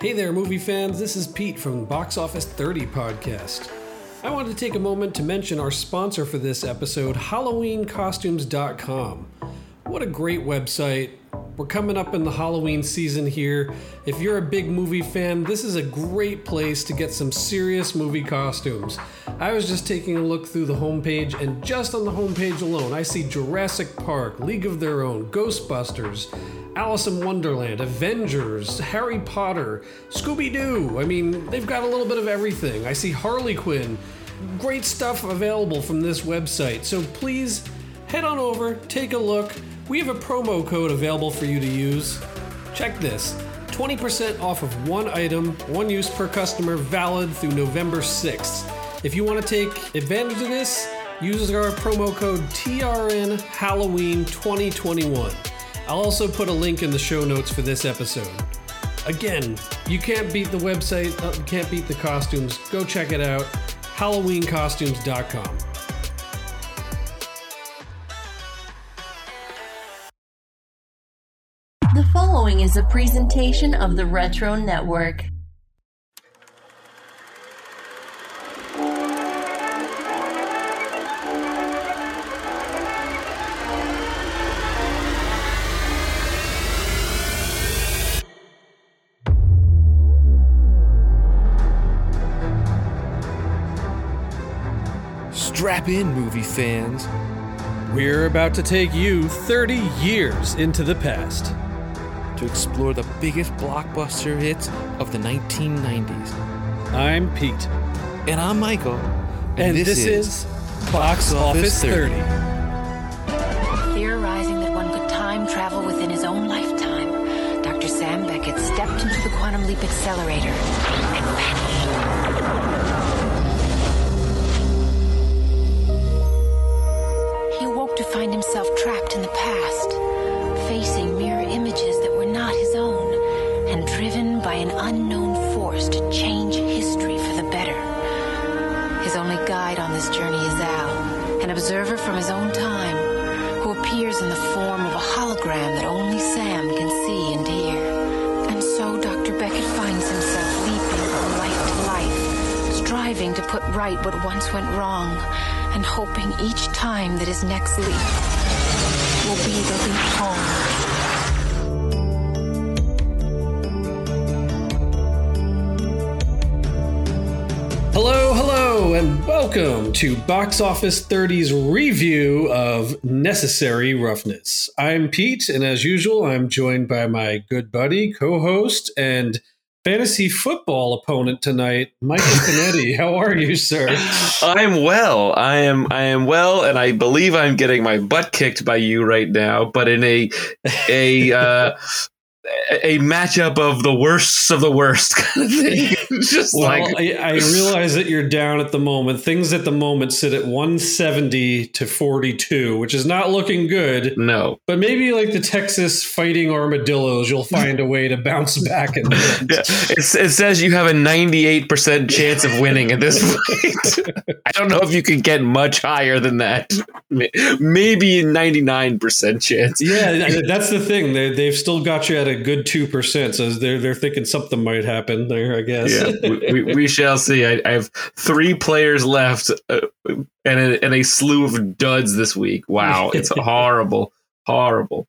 Hey there, movie fans. This is Pete from Box Office 30 Podcast. I wanted to take a moment to mention our sponsor for this episode, HalloweenCostumes.com. What a great website. We're coming up in the Halloween season here. If you're a big movie fan, this is a great place to get some serious movie costumes. I was just taking a look through the homepage, and just on the homepage alone, I see Jurassic Park, League of Their Own, Ghostbusters, Alice in Wonderland, Avengers, Harry Potter, Scooby Doo. I mean, they've got a little bit of everything. I see Harley Quinn. Great stuff available from this website. So please head on over, take a look. We have a promo code available for you to use. Check this 20% off of one item, one use per customer, valid through November 6th. If you want to take advantage of this, use our promo code TRN Halloween 2021. I'll also put a link in the show notes for this episode. Again, you can't beat the website, uh, can't beat the costumes. Go check it out. HalloweenCostumes.com. The following is a presentation of the Retro Network. Strap in, movie fans. We're about to take you 30 years into the past. to explore the biggest blockbuster hits of the 1990s. I'm Pete, And I'm Michael. and, this, is Box Office 30. Theorizing that one could time travel within his own lifetime, Dr. Sam Beckett stepped into the quantum leap accelerator find himself trapped in the past, facing mirror images that were not his own, and driven by an unknown force to change history for the better. His only guide on this journey is Al, an observer from his own time, who appears in the form of a hologram that only Sam can see and hear. And so Dr. Beckett finds himself leaping from life to life, striving to put right what once went wrong, and hoping each time that his next leap will be the leap home. Hello, hello, and welcome to Box Office 30's review of Necessary Roughness. I'm Pete, and as usual, I'm joined by my good buddy, co host, and fantasy football opponent tonight, Michael Canetti. How are you, sir? I'm well. I am. I am well, and I believe I'm getting my butt kicked by you right now. But in a a uh, a matchup of the worst of the worst kind of thing. Just Well, like I, I realize that you're down at the moment. Things at the moment sit at 170 to 42, which is not looking good. no. But maybe like the Texas fighting armadillos, you'll find a way to bounce back and. Yeah, it, it says you have a 98% chance of winning at this point. I don't know if you can get much higher than that. Maybe a 99% chance. Yeah, that's the thing. They they've still got you at a good two percent. So they're they're thinking something might happen there. I guess. yeah, we, we, we shall see. I, I have three players left uh, and, a, and a slew of duds this week. Wow, it's horrible, horrible.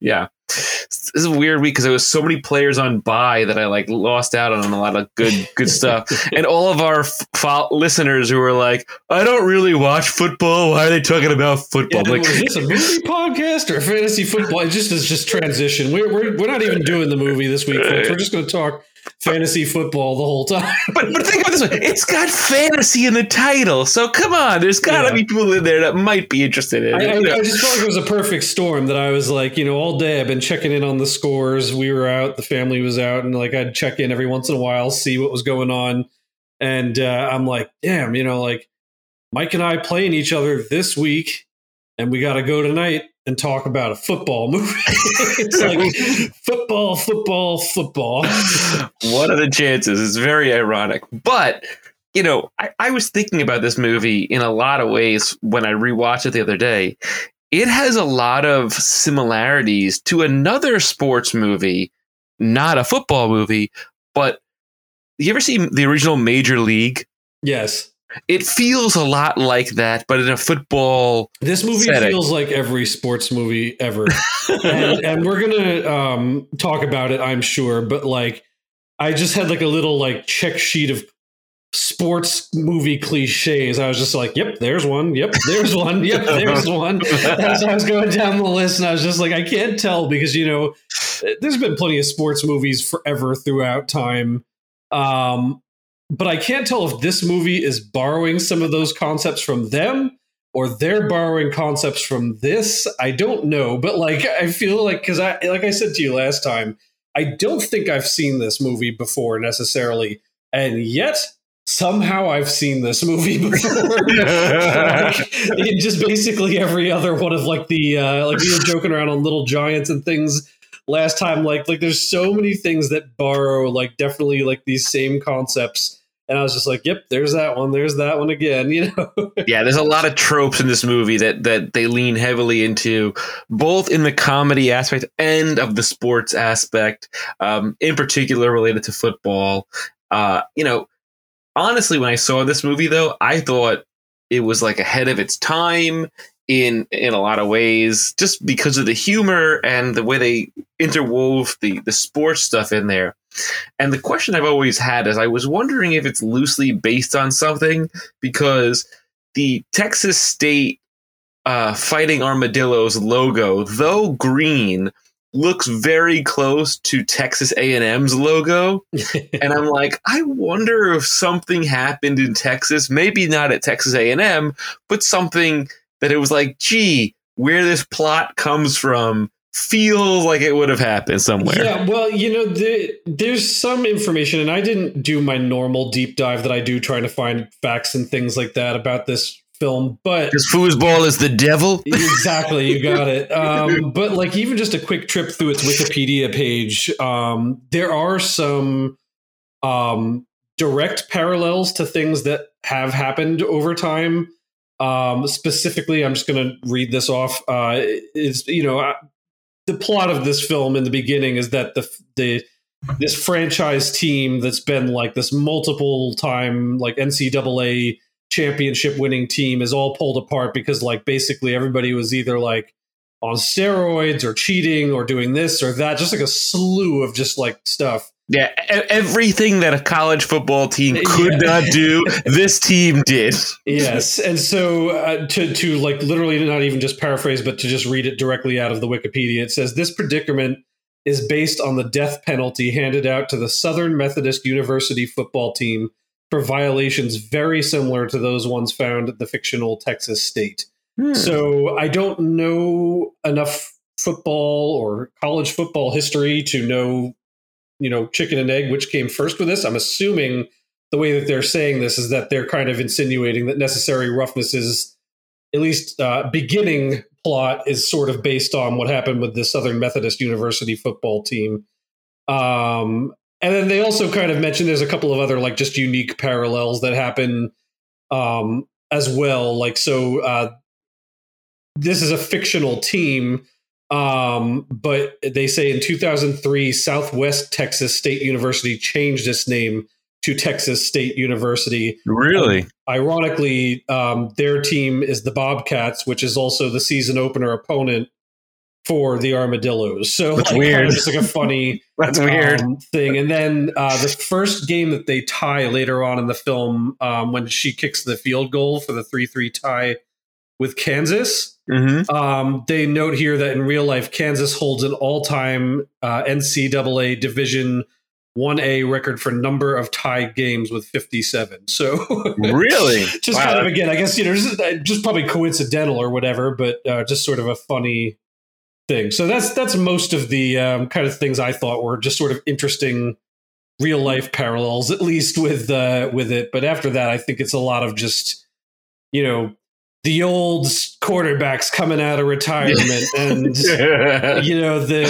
Yeah, this is a weird week because there was so many players on bye that I like lost out on a lot of good good stuff. and all of our f- listeners who were like, "I don't really watch football. Why are they talking about football?" Yeah, like, was this a movie podcast or fantasy football? It just is just transition. We're, we're, we're not even doing the movie this week, folks. We're just going to talk fantasy football the whole time. but but think about this way: it's got fantasy in the title, so come on, there's got to Yeah. be people in there that might be interested in I, it. I? I just felt like it was a perfect storm that I was like, you know, all day I've been checking in on the scores. We were out, the family was out, and like I'd check in every once in a while, see what was going on. And uh, I'm like, damn, you know, like Mike and I playing each other this week, and we got to go tonight and talk about a football movie. it's like football, football, football. what are the chances? It's very ironic. But, you know, I, I was thinking about this movie in a lot of ways when I rewatched it the other day. It has a lot of similarities to another sports movie, not a football movie, but you ever see the original Major League? Yes. It feels a lot like that, but in a football. This movie setting. feels like every sports movie ever. and, and we're gonna um, talk about it, I'm sure. But like, I just had like a little like check sheet of sports movie cliches. I was just like, "Yep, there's one. Yep, there's one. Yep, there's one." As I was going down the list, and I was just like, I can't tell because you know, there's been plenty of sports movies forever throughout time. Um, but I can't tell if this movie is borrowing some of those concepts from them or they're borrowing concepts from this. I don't know, but like I feel like because I like I said to you last time, I don't think I've seen this movie before necessarily, and yet somehow I've seen this movie before. like, just basically every other one of like the uh, like we were joking around on Little Giants and things last time. Like like there's so many things that borrow like definitely like these same concepts. And I was just like, "Yep, there's that one. There's that one again." You know? yeah, there's a lot of tropes in this movie that that they lean heavily into, both in the comedy aspect and of the sports aspect, um, in particular related to football. Uh, you know, honestly, when I saw this movie, though, I thought it was like ahead of its time in in a lot of ways, just because of the humor and the way they interwove the the sports stuff in there. And the question I've always had is, I was wondering if it's loosely based on something because the Texas State uh, Fighting Armadillos logo, though green, looks very close to Texas A&M's logo. And I'm like I wonder if something happened in Texas. Maybe not at Texas A&M but something that it was like gee where this plot comes from feels like it would have happened somewhere. Yeah, well, you know, the, there's some information, and I didn't do my normal deep dive that I do trying to find facts and things like that about this film, but because foosball is the devil exactly, you got it. Um, but like, even just a quick trip through its Wikipedia page, um, there are some um, direct parallels to things that have happened over time. Um, specifically, I'm just going to read this off. Uh, is you know uh, the plot of this film in the beginning is that the the this franchise team that's been like this multiple time like NCAA championship winning team is all pulled apart because like basically everybody was either like on steroids or cheating or doing this or that just like a slew of just like stuff yeah everything that a college football team could Yeah. not do this team did yes and so uh, to to like literally not even just paraphrase but to just read it directly out of the wikipedia it says this predicament is based on the death penalty handed out to the southern methodist university football team for violations very similar to those ones found at the fictional texas state. So i don't know enough football or college football history to know you know chicken and egg which came first with this. I'm assuming the way that they're saying this is that they're kind of insinuating that necessary roughness is at least uh, beginning plot is sort of based on what happened with the southern methodist university football team. Um, and then they also kind of mentioned there's a couple of other like just unique parallels that happen um, as well. Like so uh, this is a fictional team um, but they say in 2003 southwest texas state university changed its name to texas state university. Really? Ironically um, their team is the bobcats which is also the season opener opponent for the armadillos so That's like, weird. just like a funny that's weird um, thing. And then uh, the first game that they tie later on in the film, um, when she kicks the field goal for the 3 3 tie with Kansas, hmm um, they note here that in real life, Kansas holds an all time uh, NCAA Division 1A record for number of tied games with 57. So. really Just Wow, kind of again, I guess you know, just, uh, just probably coincidental or whatever, but uh, just sort of a funny thing. So that's that's most of the um, kind of things I thought were just sort of interesting real life parallels, at least with uh, with it. But after that, I think it's a lot of just you know the old quarterbacks coming out of retirement and you know the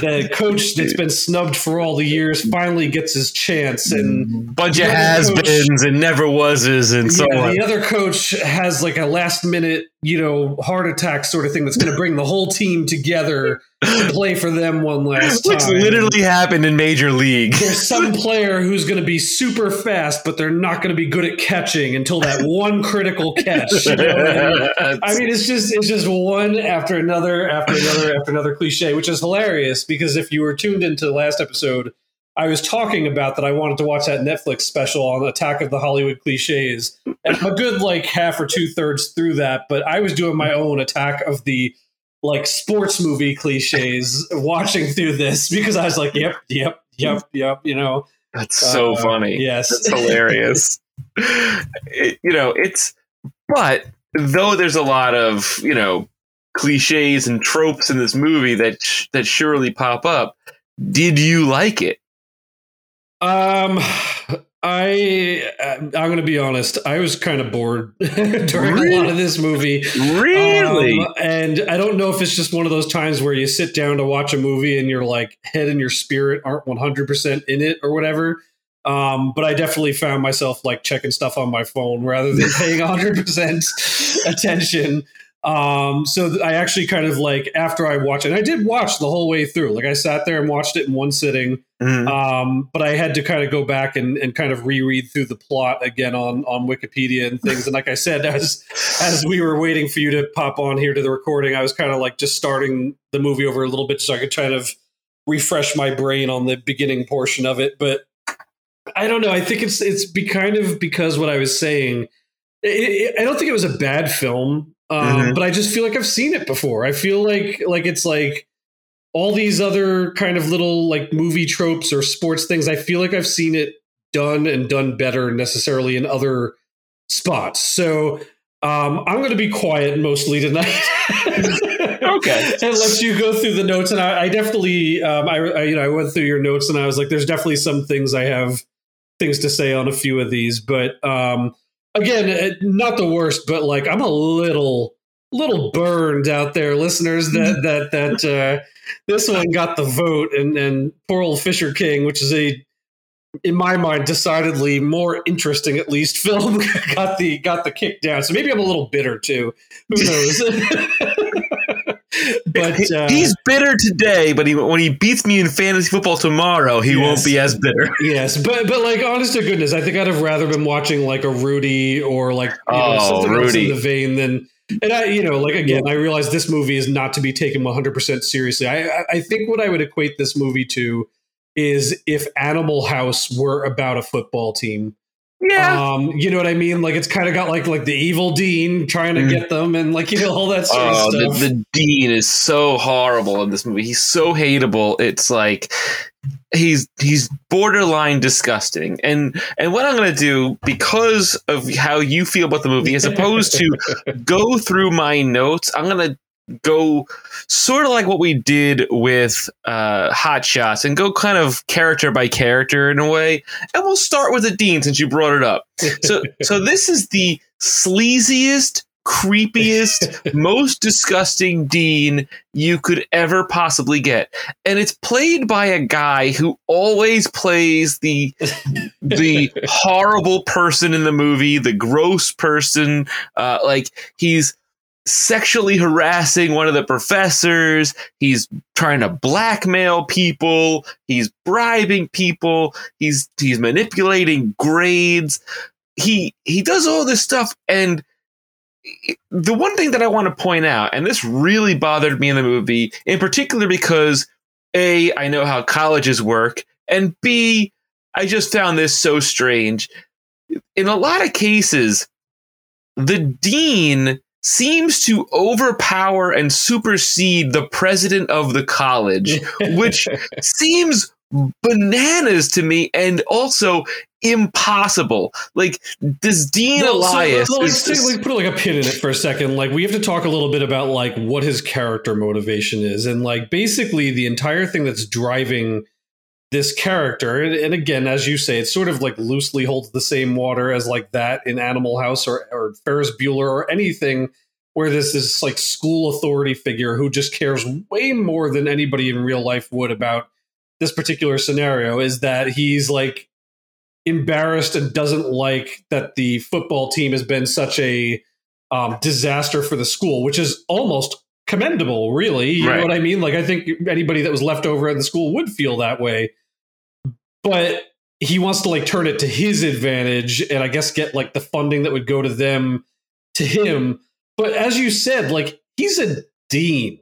the coach that's been snubbed for all the years finally gets his chance and bunch of has-beens and never wases and so yeah, on the other coach has like a last minute you know, heart attack sort of thing that's going to bring the whole team together to play for them one last time. Which literally happened in Major League. There's some player who's going to be super fast, but they're not going to be good at catching until that one critical catch. You know I, mean? I mean, it's just it's just one after another after another after another cliche, which is hilarious because if you were tuned into the last episode I was talking about that I wanted to watch that Netflix special on Attack of the Hollywood Cliches. And I'm a good like half or two thirds through that, but I was doing my own attack of the like sports movie cliches watching through this because I was like, yep, yep, yep, yep, you know. That's so uh, funny. Yes. That's hilarious. it, you know, it's, but though there's a lot of, you know, cliches and tropes in this movie that, sh- that surely pop up, did you like it? Um, I I'm going to be honest. I was kind of bored during really? a lot of this movie. Really, um, and I don't know if it's just one of those times where you sit down to watch a movie and your like head and your spirit aren't 100 percent in it or whatever. Um, but I definitely found myself like checking stuff on my phone rather than paying 100 percent attention. Um, so I actually kind of like after I watched it, I did watch the whole way through. Like I sat there and watched it in one sitting. Mm-hmm. Um, but I had to kind of go back and, and kind of reread through the plot again on on Wikipedia and things. And like I said, as as we were waiting for you to pop on here to the recording, I was kind of like just starting the movie over a little bit so I could kind of refresh my brain on the beginning portion of it. But I don't know. I think it's it's be kind of because what I was saying. It, it, I don't think it was a bad film. Um, mm-hmm. But I just feel like I've seen it before. I feel like like it's like all these other kind of little like movie tropes or sports things. I feel like I've seen it done and done better necessarily in other spots. So um, I'm going to be quiet mostly tonight. okay, and let you go through the notes. And I, I definitely, um, I, I, you know, I went through your notes and I was like, there's definitely some things I have things to say on a few of these, but um, again, uh, not the worst, but like I'm a little little burned out there, listeners. That that that uh, this one got the vote, and and poor old Fisher King, which is a in my mind decidedly more interesting at least film got the got the kick down so maybe i'm a little bitter too who knows but uh, he's bitter today, but he, when he beats me in fantasy football tomorrow, he yes, won't be as bitter. Yes, but but like honest to goodness, I think I'd have rather been watching like a Rudy or like you oh, know, something Rudy. else in the vein than. And I, you know, like again, I realize this movie is not to be taken 100 percent seriously. I, I think what I would equate this movie to is if Animal House were about a football team yeah. Um, you know what I mean? Like it's kind of got like like the evil dean trying to mm. get them and like you know all that sort oh, of stuff. The, the dean is so horrible in this movie. He's so hateable. It's like he's he's borderline disgusting. And and what I'm going to do because of how you feel about the movie as opposed to go through my notes, I'm going to go sort of like what we did with uh, Hot Shots and go kind of character by character in a way. And we'll start with the Dean since you brought it up. So, so this is the sleaziest, creepiest, most disgusting Dean you could ever possibly get. And it's played by a guy who always plays the the horrible person in the movie, the gross person. Uh, like he's sexually harassing one of the professors. He's trying to blackmail people. He's bribing people. He's he's manipulating grades. He he does all this stuff and the one thing that I want to point out and this really bothered me in the movie in particular because a I know how colleges work and b I just found this so strange. In a lot of cases the dean seems to overpower and supersede the president of the college, which seems bananas to me and also impossible. Like this Dean Elias. So, let's take, like, put like a pin in it for a second. Like we have to talk a little bit about like what his character motivation is, and like basically the entire thing that's driving this character. And, and again, as you say, it sort of like loosely holds the same water as like that in Animal House or, or Ferris Bueller or anything where there's this like school authority figure who just cares way more than anybody in real life would about this particular scenario is that he's like embarrassed and doesn't like that the football team has been such a um, disaster for the school, which is almost commendable, really. You Right. know what I mean? Like, I think anybody that was left over at the school would feel that way. But he wants to like turn it to his advantage and I guess get like the funding that would go to them to him. But as you said, like, he's a dean.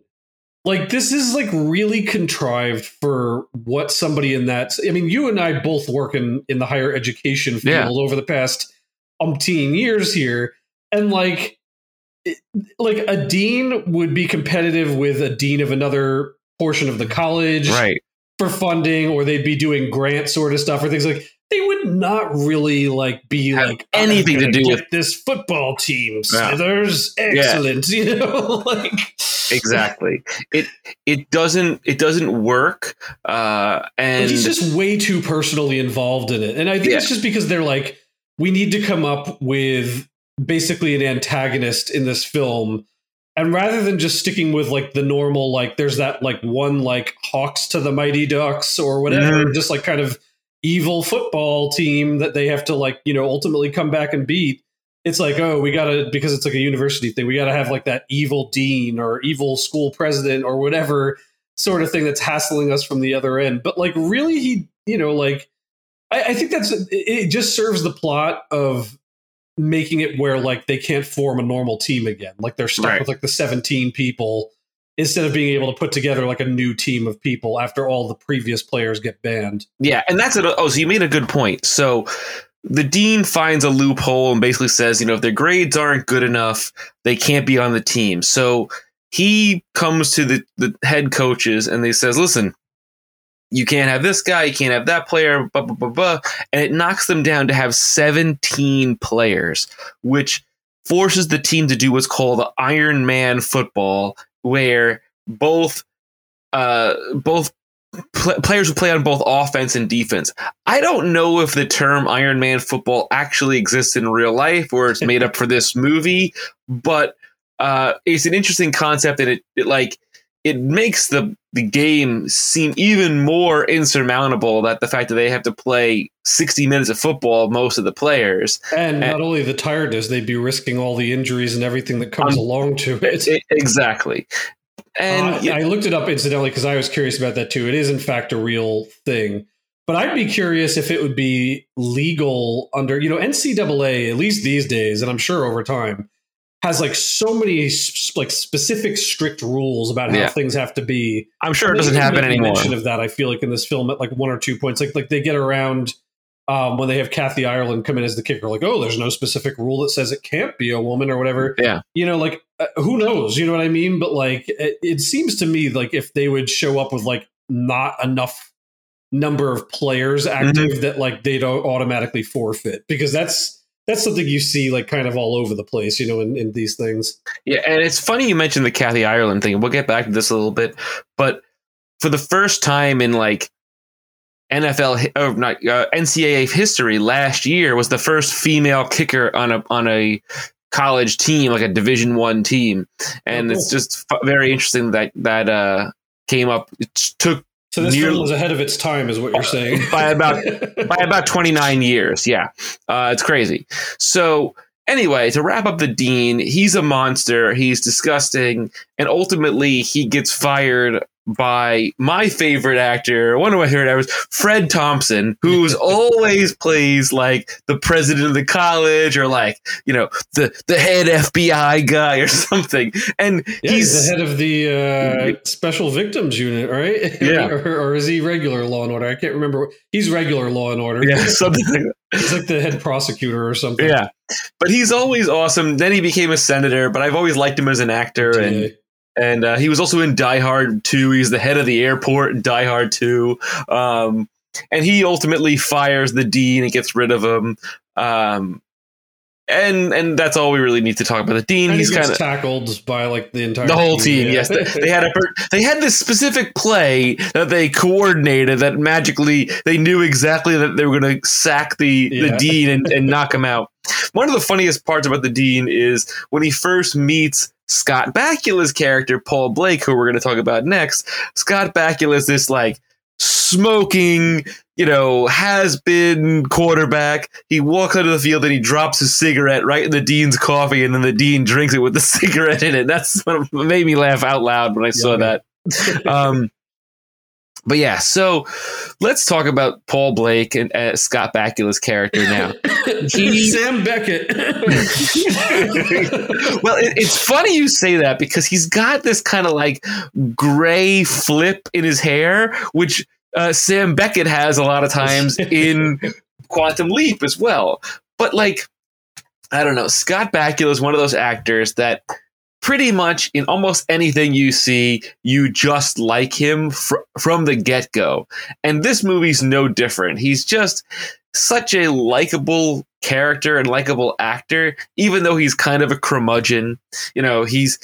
Like, this is like really contrived for what somebody in that. I mean, you and I both work in, in the higher education field Yeah. over the past umpteen years here. And like, it- like a dean would be competitive with a dean of another portion of the college Right. For funding, or they'd be doing grant sort of stuff or things like. They would not really like be Have like anything to do with- this football team. Yeah. Smithers, excellent. You know, like Exactly. It it doesn't it doesn't work. Uh, and he's just way too personally involved in it. And I think Yeah. it's just because they're like, we need to come up with basically an antagonist in this film. And rather than just sticking with like the normal, like there's that like one like Hawks to the Mighty Ducks or whatever, just like kind of evil football team that they have to like, you know, ultimately come back and beat. It's like, oh, we gotta because it's like a university thing, we gotta have like that evil dean or evil school president or whatever sort of thing that's hassling us from the other end. But like, really, he, you know, like, I, I think that's it. Just serves the plot of making it where like they can't form a normal team again. Like they're stuck Right. with like the seventeen people instead of being able to put together like a new team of people after all the previous players get banned. Yeah, and that's it. Oh, so you made a good point. So the dean finds a loophole and basically says, you know, if their grades aren't good enough, they can't be on the team. So he comes to the, the head coaches and they says, listen, you can't have this guy, you can't have that player, blah, blah, blah, blah. And it knocks them down to have 17 players, which forces the team to do what's called Iron Man football, where both uh, both pl- players will play on both offense and defense. I don't know if the term Iron Man football actually exists in real life or it's made up for this movie, but uh, it's an interesting concept and it, it like it makes the the game seem even more insurmountable that the fact that they have to play 60 minutes of football most of the players And And- not only the tiredness, they'd be risking all the injuries and everything that comes Um, along to it. E- exactly and Uh, yeah, I looked it up incidentally because I was curious about that too. It is in fact a real thing, but I'd be curious if it would be legal under you know NCAA at least these days, and I'm sure over time has like so many like specific strict rules about how Yeah. things have to be. i'm sure it And doesn't happen anymore. Mention of that, I feel like in this film at like one or two points, like like they get around um, when they have Kathy Ireland come in as the kicker, like oh, there's no specific rule that says it can't be a woman or whatever. Yeah. You know like uh, who knows? You know what i mean? But like it, it seems to me like if they would show up with like not enough number of players active that like they don't automatically forfeit. Because that's that's something you see like kind of all over the place you know in, in these things Yeah, and it's funny you mentioned the Kathy Ireland thing. We'll get back to this a little bit, but for the first time in like NFL or not uh, NCAA history, last year was the first female kicker on a on a college team, like a Division One team, and Oh, it's just f- very interesting that that uh, came up. It took so this Nearly- film was ahead of its time is what you're saying by about by about 29 years. Yeah. Uh, it's crazy. So, anyway, to wrap up the Dean, he's a monster. He's disgusting. And ultimately, he gets fired by my favorite actor, one of my favorite actors, Fred Thompson, who's always plays like the president of the college or like, you know, the, the head FBI guy or something. And yeah, he's, the head of the uh, special victims unit right Yeah. or, or is he regular law and order i can't remember he's regular law and order yeah, something like he's like the head prosecutor or something Yeah. But he's always awesome. Then he became a senator, but I've always liked him as an actor. Yeah. And and uh, he was also in Die Hard 2. He's the head of the airport in Die Hard 2. Um, and he ultimately fires the dean and gets rid of him. Um, and and that's all we really need to talk about. The dean, And he's he kind of tackled by like the entire the whole team. yeah. Yes, they, they had a they had this specific play that they coordinated that magically they knew exactly that they were going to sack the Yeah. the dean and, and knock him out. One of the funniest parts about the dean is when he first meets Scott Bakula's character Paul Blake, who we're going to talk about next. Scott Bakula is this like smoking, you know, has been quarterback. He walks out of the field and he drops his cigarette right in the dean's coffee, and then the dean drinks it with the cigarette in it. That's what made me laugh out loud when I saw that. Um, but yeah, so let's talk about Paul Blake and uh, Scott Bakula's character now. He- Sam Beckett. well, it, it's funny you say that because he's got this kind of like gray flip in his hair, which uh, Sam Beckett has a lot of times in Quantum Leap as well. But like, I don't know, Scott Bakula is one of those actors that pretty much in almost anything you see, you just like him fr- from the get go. And this movie's no different. He's just such a likable character and likable actor, even though he's kind of a curmudgeon. You know, he's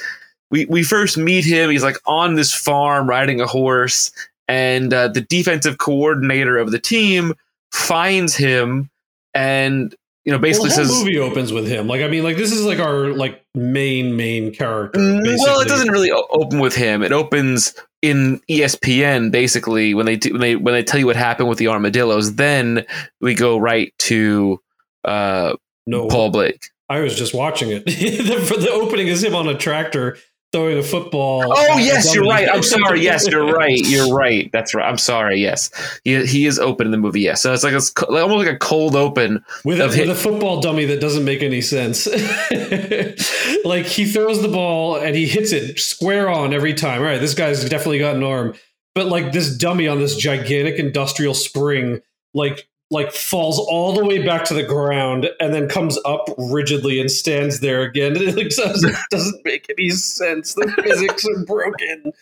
we we first meet him. He's like on this farm riding a horse, and uh, the defensive coordinator of the team finds him and you know basically well, says movie opens with him. Like I mean, like this is like our like main main character. Mm, Well, it doesn't really open with him. It opens in ESPN basically when they do, when they when they tell you what happened with the armadillos. Then we go right to uh, No, Paul Blake. I was just watching it. the, for the opening is him on a tractor throwing a football. Oh yes, you're right. I'm sorry. Yes, you're right. You're right. That's right. I'm sorry. Yes, he he is open in the movie. Yes, so it's like it's almost like a cold open. with a, of with a football dummy that doesn't make any sense. like he throws the ball and he hits it square on every time. All right, this guy's definitely got an arm, but like this dummy on this gigantic industrial spring, like like falls all the way back to the ground and then comes up rigidly and stands there again. It like, doesn't, doesn't make any sense. The physics are broken.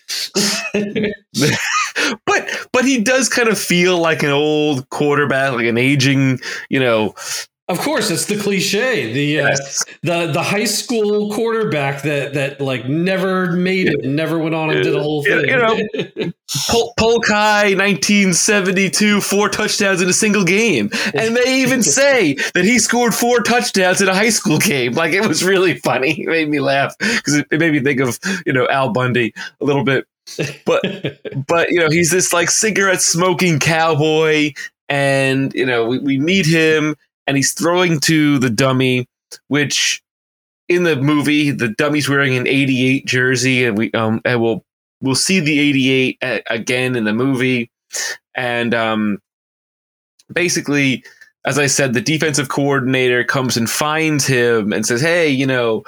But but he does kind of feel like an old quarterback, like an aging, you know. Of course, it's the cliche. The uh, the the high school quarterback that that like never made it never went on and did a whole thing. you know, Pol- Polk High, 1972, four touchdowns in a single game. And they even say that he scored four touchdowns in a high school game. Like, it was really funny. It made me laugh because it, it made me think of, you know, Al Bundy a little bit. But, but, you know, he's this like cigarette smoking cowboy. And, you know, we, we meet him and he's throwing to the dummy, which in the movie, the dummy's wearing an 88 jersey, and we um and we'll we'll see the 88 a- again in the movie, and um basically, as I said, the defensive coordinator comes and finds him and says, "Hey, you know."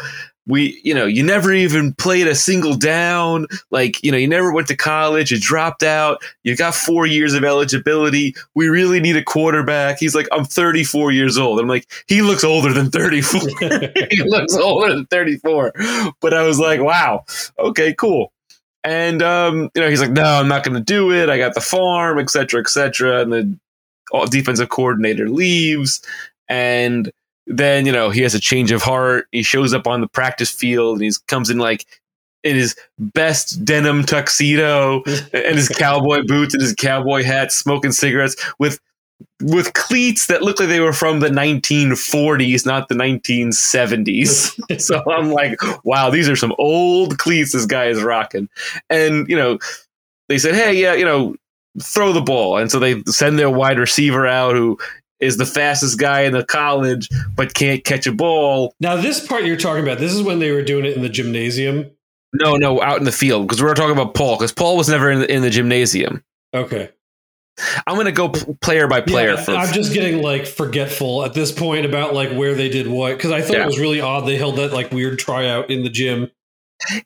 We, you know, you never even played a single down. Like, you know, you never went to college. You dropped out. You got four years of eligibility. We really need a quarterback. He's like, I'm 34 years old. I'm like, he looks older than 34 he looks older than 34. But I was like, wow, okay, cool. And um, you know, he's like, no, I'm not going to do it. I got the farm, et cetera, et cetera. And the defensive coordinator leaves, and then you know he has a change of heart. He shows up on the practice field, and he comes in like in his best denim tuxedo and his cowboy boots and his cowboy hat, smoking cigarettes with with cleats that look like they were from the 1940s, not the 1970s. so I'm like, wow, these are some old cleats this guy is rocking. And, you know, they said, hey, yeah, you know, throw the ball. And so they send their wide receiver out who is the fastest guy in the college but can't catch a ball. Now, this part you're talking about, this is when they were doing it in the gymnasium. No, no, out in the field because we were talking about Paul because Paul was never in the, in the gymnasium. Okay. I'm going to go p- player by player Yeah, I'm just getting like forgetful at this point about like where they did what because I thought Yeah. it was really odd they held that like weird tryout in the gym.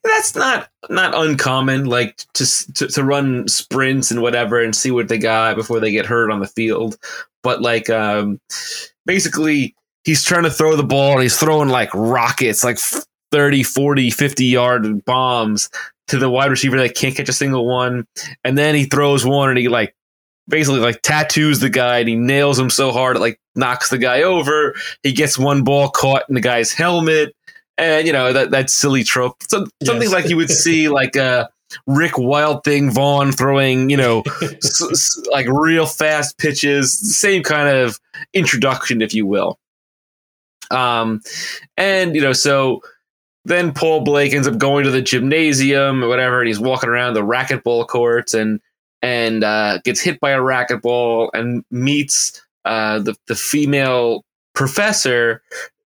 That's not not uncommon like to, to to run sprints and whatever and see what they got before they get hurt on the field. But like um basically he's trying to throw the ball and he's throwing like rockets like 30 40 50 yard bombs to the wide receiver that can't catch a single one. And then he throws one and he like basically like tattoos the guy and he nails him so hard it like knocks the guy over. He gets one ball caught in the guy's helmet and you know that that silly trope, so, something Yes. like you would see like uh, Rick Wild Thing Vaughn throwing, you know, s- s- like real fast pitches, same kind of introduction, if you will. Um, and you know, so then Paul Blake ends up going to the gymnasium or whatever, and he's walking around the racquetball courts, and and uh, gets hit by a racquetball and meets uh, the the female professor,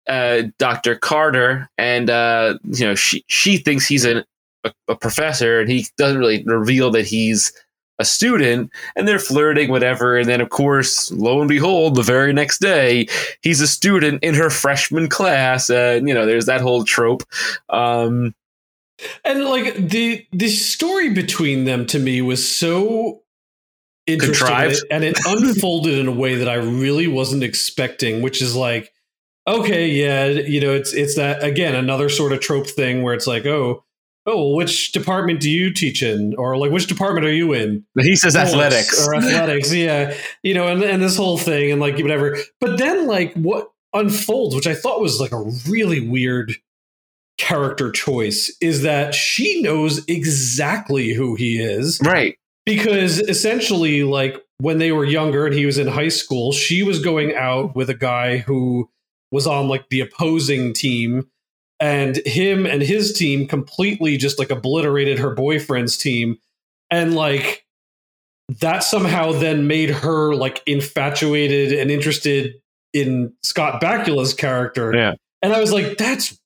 uh, Dr. Carter, and uh, you know she she thinks he's an, a, a professor, and he doesn't really reveal that he's a student and they're flirting whatever and then of course lo and behold the very next day he's a student in her freshman class and you know there's that whole trope um and like the the story between them to me was so interesting Contrived. and it unfolded in a way that I really wasn't expecting, which is like, okay, yeah, you know, it's it's that again another sort of trope thing where it's like, oh, oh, which department do you teach in, or like which department are you in? but he says Sports athletics. or athletics, yeah, you know, and and this whole thing and like whatever. But then like what unfolds, which I thought was like a really weird character choice, is that she knows exactly who he is. Right. Because essentially like when they were younger and he was in high school she was going out with a guy who was on like the opposing team and him and his team completely just like obliterated her boyfriend's team and like that somehow then made her like infatuated and interested in Scott Bakula's character. Yeah. And I was like that's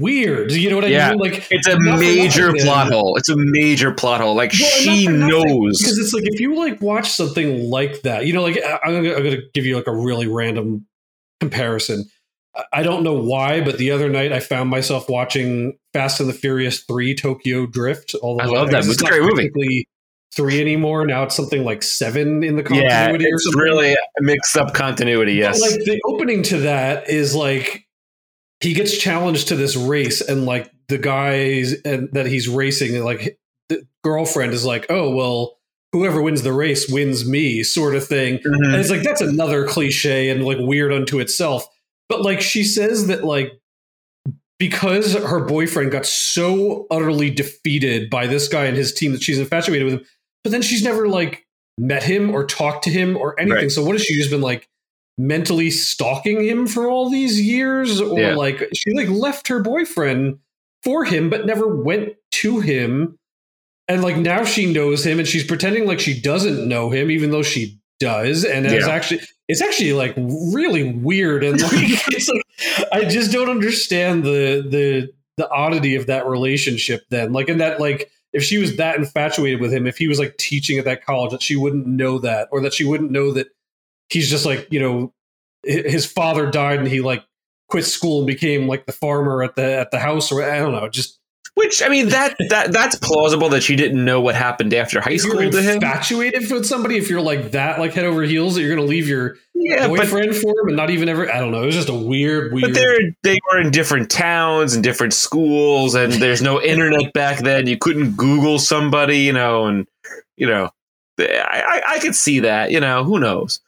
weird. You know what I Yeah. mean? Like it's a major plot hole. It's a major plot hole. Like Well, she not for nothing, knows. because it's like if you like watch something like that, you know, like I'm gonna, I'm gonna give you like a really random comparison. I- don't know why, but the other night I found myself watching Fast and the Furious Three: Tokyo Drift. Although I love that. guess It's a not great movie. Three anymore. Now it's something like seven in the continuity or it's really mixed up continuity But, yes like the opening to that is like he gets challenged to this race, and like the guys and that he's racing, like the girlfriend is like, "Oh well, whoever wins the race wins me," sort of thing. Mhm. And it's like that's another cliche and like weird unto itself. But like she says that like because her boyfriend got so utterly defeated by this guy and his team that she's infatuated with him, but then she's never like met him or talked to him or anything. Right. So what has she just been like mentally stalking him for all these years? Or Yeah. like she like left her boyfriend for him but never went to him. And like now she knows him and she's pretending like she doesn't know him, even though she does. And it's Yeah. actually it's actually like really weird and like it's like I just don't understand the the the oddity of that relationship then. Like in that like if she was that infatuated with him, if he was like teaching at that college, that she wouldn't know that, or that she wouldn't know that he's just like, you know, his father died and he like quit school and became like the farmer at the at the house or I don't know, just which i mean that that that's plausible that she didn't know what happened after high school you're to him infatuated with somebody, if you're like that, like head over heels, that you're gonna leave your yeah but boyfriend for him and not even ever I don't know. It was just a weird, weird But they're they were in different towns and different schools, and there's no internet back then. You couldn't Google somebody, you know, and you know, I, I I could see that. You know, who knows?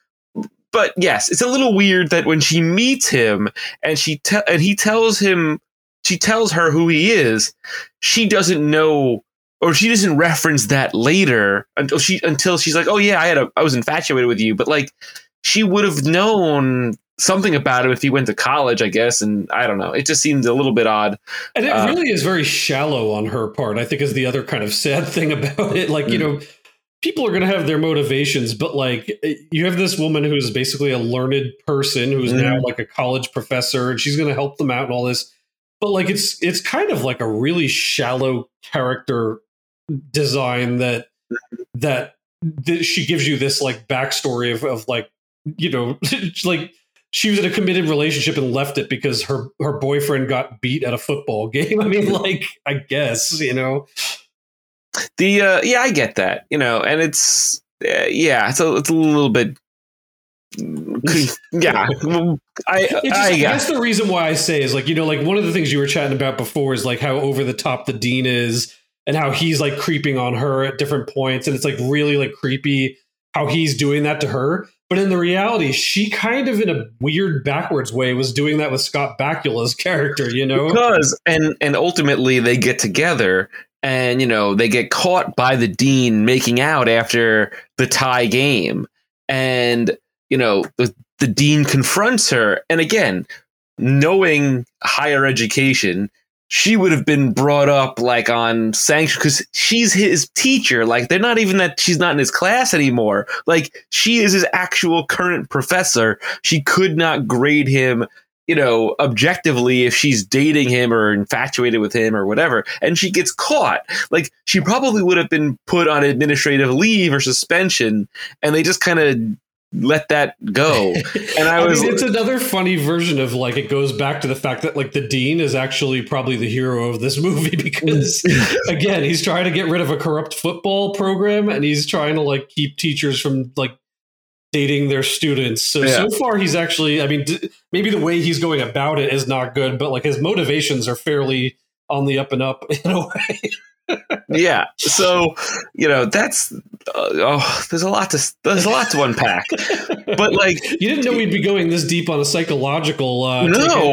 But yes, it's a little weird that when she meets him and she te- and he tells him, she tells her who he is. She doesn't know, or she doesn't reference that later until she until she's like, oh yeah, I had a I was infatuated with you, but like she would have known something about him if he went to college, I guess. And I don't know. It just seemed a little bit odd. And it Uh, really is very shallow on her part, I think is the other kind of sad thing about it. Like, you Mm. know, people are going to have their motivations, but like you have this woman who's basically a learned person who's Mm. now like a college professor and she's going to help them out and all this. But like it's it's kind of like a really shallow character design that that, that she gives you this like backstory of, of like you know like she was in a committed relationship and left it because her her boyfriend got beat at a football game. I mean, like, I guess you know. The uh, yeah, I get that. You know, and it's uh, yeah, it's it's a little bit. Yeah, I just, I I guess. guess the reason why I say is like you know, like one of the things you were chatting about before is like how over the top the dean is and how he's like creeping on her at different points, and it's like really like creepy how he's doing that to her. But in the reality, she kind of in a weird backwards way was doing that with Scott Bakula's character. You know, because and and ultimately they get together and you know they get caught by the dean making out after the tie game and you know the, the dean confronts her and again knowing higher education she would have been brought up like on sanction because she's his teacher. Like they're not even that she's not in his class anymore. Like she is his actual current professor. She could not grade him, you know, objectively if she's dating him or infatuated with him or whatever. And she gets caught. Like she probably would have been put on administrative leave or suspension. And they just kind of let that go. And I, I was mean, it's another funny version of like it goes back to the fact that like the dean is actually probably the hero of this movie because again he's trying to get rid of a corrupt football program and he's trying to like keep teachers from like dating their students. So Yeah. so far he's actually I mean d- maybe the way he's going about it is not good, but like his motivations are fairly on the up and up in a way. Yeah. So, you know, that's uh, oh, there's a lot to there's a lot to unpack. But like You didn't know we'd be going this deep on a psychological. Uh, no,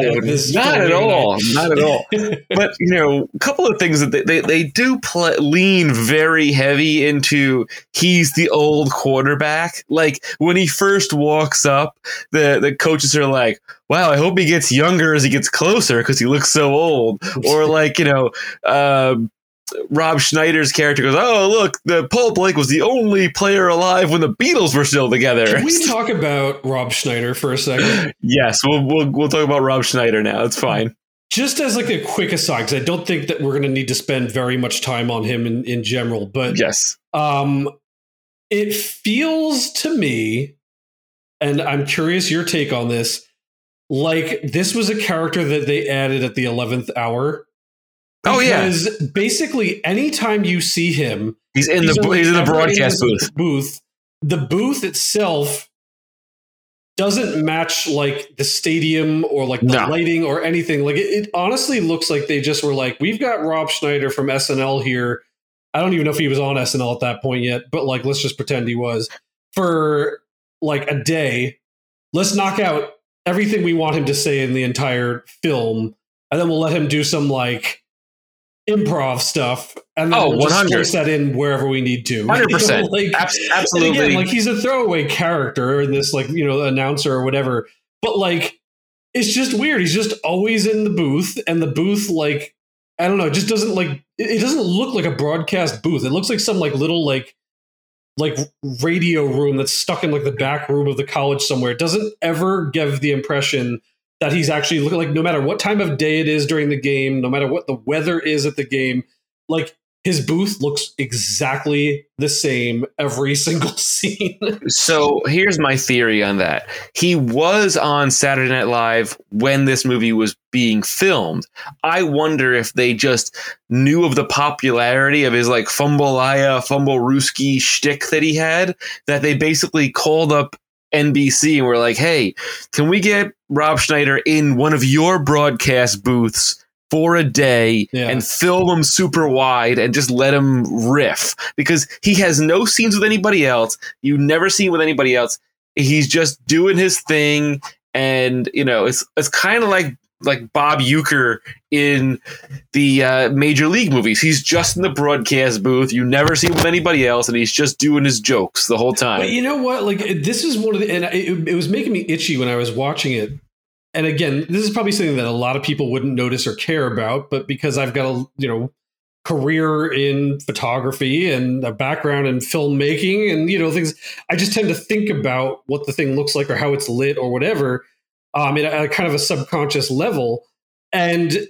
not at all, not at all. But you know, a couple of things that they they, they do pl- lean very heavy into. He's the old quarterback. Like when he first walks up, the the coaches are like, "Wow, I hope he gets younger as he gets closer because he looks so old." Or like you know. Um, Rob Schneider's character goes, "Oh, look, the Paul Blake was the only player alive when the Beatles were still together." Can we talk about Rob Schneider for a second? yes, we'll, we'll we'll talk about Rob Schneider now. It's fine. Just as like a quick aside, because I don't think that we're going to need to spend very much time on him in, in general, but Yes. um, it feels to me, and I'm curious your take on this, like this was a character that they added at the 11th hour. Oh, yeah. Because basically, anytime you see him, He's in the he's in the broadcast booth. the Booth. The booth itself doesn't match like the stadium or like the No. lighting or anything. Like it, it honestly looks like they just were like, we've got Rob Schneider from SNL here. I don't even know if he was on SNL at that point yet, but like let's just pretend he was for like a day. Let's knock out everything we want him to say in the entire film, and then we'll let him do some like improv stuff, and then Oh, we'll just 100. splice that in wherever we need to. Hundred percent. like, Abs- and Absolutely. again, like he's a throwaway character in this, like you know, announcer or whatever. But like, it's just weird. He's just always in the booth, and the booth, like, I don't know, it just doesn't like. It it doesn't look like a broadcast booth. It looks like some like little like like radio room that's stuck in like the back room of the college somewhere. It doesn't ever give the impression that he's actually looking like no matter what time of day it is during the game, no matter what the weather is at the game, like his booth looks exactly the same every single scene. so here's my theory on that. He was on Saturday Night Live when this movie was being filmed. I wonder if they just knew of the popularity of his like Fumbleaya, Fumble Rooski shtick that he had, that they basically called up NBC and were like, hey, can we get Rob Schneider in one of your broadcast booths? For a day Yeah. and film him super wide and just let him riff because he has no scenes with anybody else. You never see him with anybody else. He's just doing his thing, and you know it's it's kind of like like Bob Uecker in the uh, major league movies. He's just in the broadcast booth. You never see him with anybody else, and he's just doing his jokes the whole But time. you know what? Like this is one of the, and it, it was making me itchy when I was watching it. And again, this is probably something that a lot of people wouldn't notice or care about, but because I've got a you know career in photography and a background in filmmaking and you know things, I just tend to think about what the thing looks like or how it's lit or whatever, um, at a kind of a subconscious level. And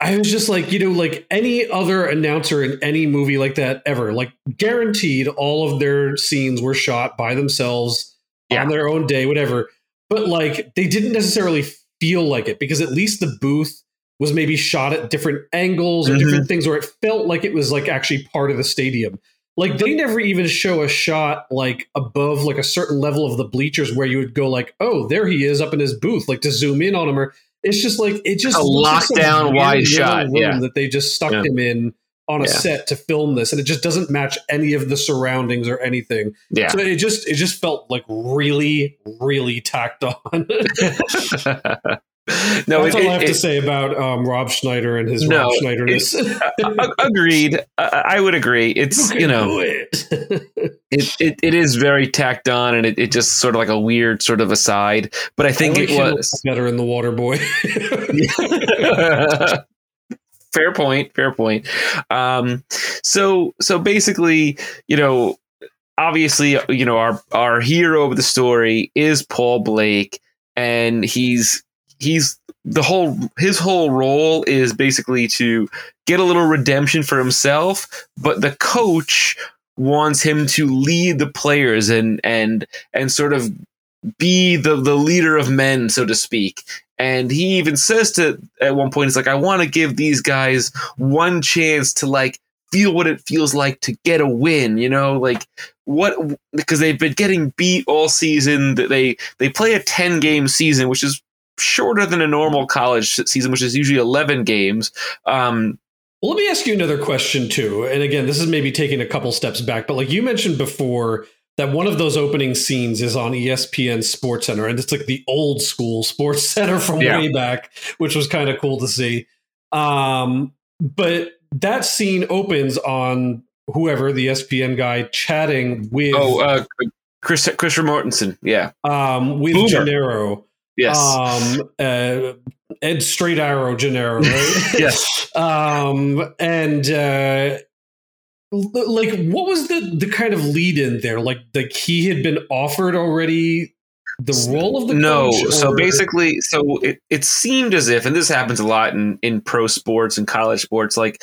I was just like, you know, like any other announcer in any movie like that ever, like guaranteed all of their scenes were shot by themselves Yeah. on their own day, whatever. But like they didn't necessarily feel like it because at least the booth was maybe shot at different angles or Mhm. different things where it felt like it was like actually part of the stadium. Like they never even show a shot like above like a certain level of the bleachers where you would go like, oh, there he is up in his booth, like to zoom in on him. Or it's just like it just A looks like some lockdown wide shot, yeah. that they just stuck Yeah. him in on a Yeah. set to film this, and it just doesn't match any of the surroundings or anything. Yeah. So it just it just felt like really, really tacked on. no, That's it, all I have it- to say about um, Rob Schneider and his No, Rob Schneiderness. agreed. I, I would agree. It's you know it. it, it, is very tacked on and it, it just sort of like a weird sort of aside but i think I like it was better in the Water Boy. fair point. Fair point. Um, so so basically, you know, obviously, you know, our our hero of the story is Paul Blake, and he's he's the whole his whole role is basically to get a little redemption for himself, but the coach wants him to lead the players and and and sort of be the the leader of men, so to speak. And he even says to at one point, he's like, I want to give these guys one chance to like feel what it feels like to get a win, you know, like what because they've been getting beat all season. That They they play a 10 game season, which is shorter than a normal college season, which is usually 11 games. Um, well, let me ask you another question too. And again, this is maybe taking a couple steps back, but like you mentioned before, that one of those opening scenes is on ESPN Sports Center, and it's like the old school Sports Center from yeah. way back, which was kind of cool to see. Um, but that scene opens on whoever the ESPN guy chatting with oh uh, Chris Christopher Mortensen, yeah, um, with Boomer. Gennaro. Yes. Um, uh, Ed Straight Arrow Gennaro, right? yes. um, and uh, like, what was the the kind of lead in there? Like, like he had been offered already the role of the no. Coach, so basically, so it it seemed as if, and this happens a lot in in pro sports and college sports, like